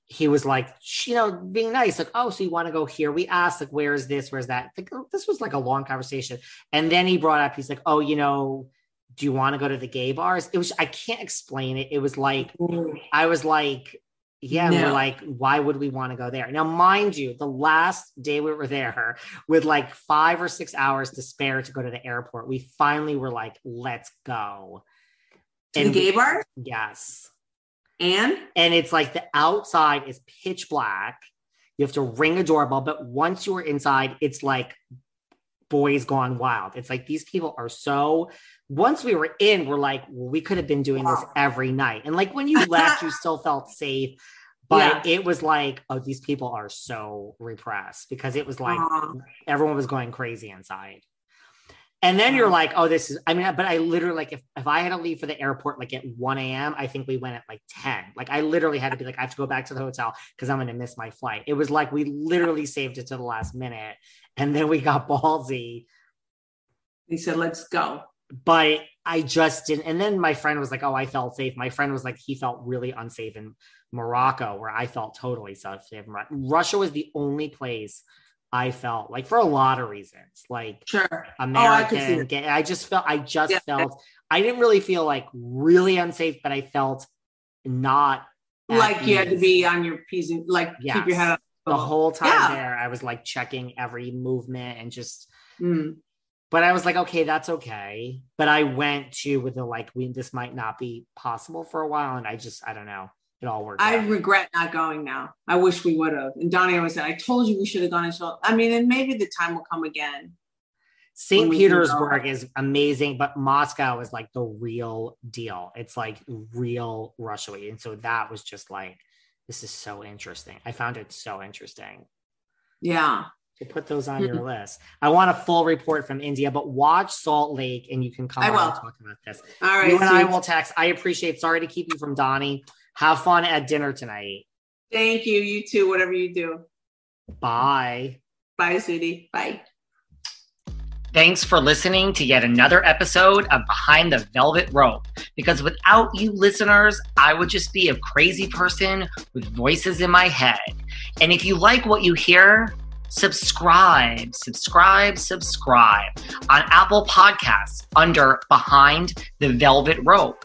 [SPEAKER 1] he was like you know being nice like oh so you want to go here? We asked like where is this? Where's that? Like, oh, this was like a long conversation. And then he brought up he's like oh you know do you want to go to the gay bars? It was i can't explain it. It was like mm. i was like yeah and we're like why would we want to go there? Now mind you the last day we were there with like five or six hours to spare to go to the airport we finally were like let's go.
[SPEAKER 2] To the gay bar?
[SPEAKER 1] Yes.
[SPEAKER 2] And
[SPEAKER 1] And it's like the outside is pitch black. You have to ring a doorbell, but once you're inside, it's like boys gone wild. It's like these people are so. Once we were in, we're like, well, we could have been doing this every night. And like when you left, you still felt safe. But it was like, oh, these people are so repressed because it was like
[SPEAKER 2] Aw.
[SPEAKER 1] everyone was going crazy inside. And then you're um, like, oh, this is, I mean, but I literally, like, if, if I had to leave for the airport like at 1 a.m., I think we went at like 10. Like, I literally had to be like, I have to go back to the hotel because I'm going to miss my flight. It was like we literally saved it to the last minute. And then we got ballsy,
[SPEAKER 2] he said, let's go.
[SPEAKER 1] but I just didn't. And then my friend was like, oh, I felt safe. My friend was like, he felt really unsafe in Morocco, where I felt totally safe. Russia was the only place I felt like for a lot of reasons. Like,
[SPEAKER 2] Sure. Oh, I
[SPEAKER 1] American. gay. I just felt, I just
[SPEAKER 2] Yeah.
[SPEAKER 1] felt, I didn't really feel like really unsafe, but I felt not
[SPEAKER 2] Like you had to be on your P's and like keep
[SPEAKER 1] Yes.
[SPEAKER 2] your head up.
[SPEAKER 1] the whole time
[SPEAKER 2] Yeah.
[SPEAKER 1] there. I was like checking every movement and just,
[SPEAKER 2] Mm.
[SPEAKER 1] but I was like, okay, that's okay. But I went to with the like, we this might not be possible for a while, and I just, I don't know, it all worked.
[SPEAKER 2] I
[SPEAKER 1] out.
[SPEAKER 2] regret not going now. I wish we would have. And Donnie always said, I told you we should have gone and show. I mean, and maybe the time will come again.
[SPEAKER 1] St.
[SPEAKER 2] when we can go.
[SPEAKER 1] Petersburg is amazing, but Moscow is like the real deal. It's like real Russia, and so that was just like, this is so interesting. I found it so interesting.
[SPEAKER 2] Yeah.
[SPEAKER 1] to put those on your mm-hmm. list. I want a full report from India, but watch Salt Lake and you can come
[SPEAKER 2] I
[SPEAKER 1] on
[SPEAKER 2] will.
[SPEAKER 1] and talk about this.
[SPEAKER 2] All right.
[SPEAKER 1] you and I will text. I appreciate. Sorry to keep you from Donnie. Have fun at dinner tonight.
[SPEAKER 2] Thank you. You too. Whatever you do.
[SPEAKER 1] Bye.
[SPEAKER 2] Bye, sweetie. Bye.
[SPEAKER 1] Thanks for listening to yet another episode of Behind the Velvet Rope. Because without you listeners, I would just be a crazy person with voices in my head. And if you like what you hear, subscribe, subscribe, subscribe on Apple Podcasts under Behind the Velvet Rope.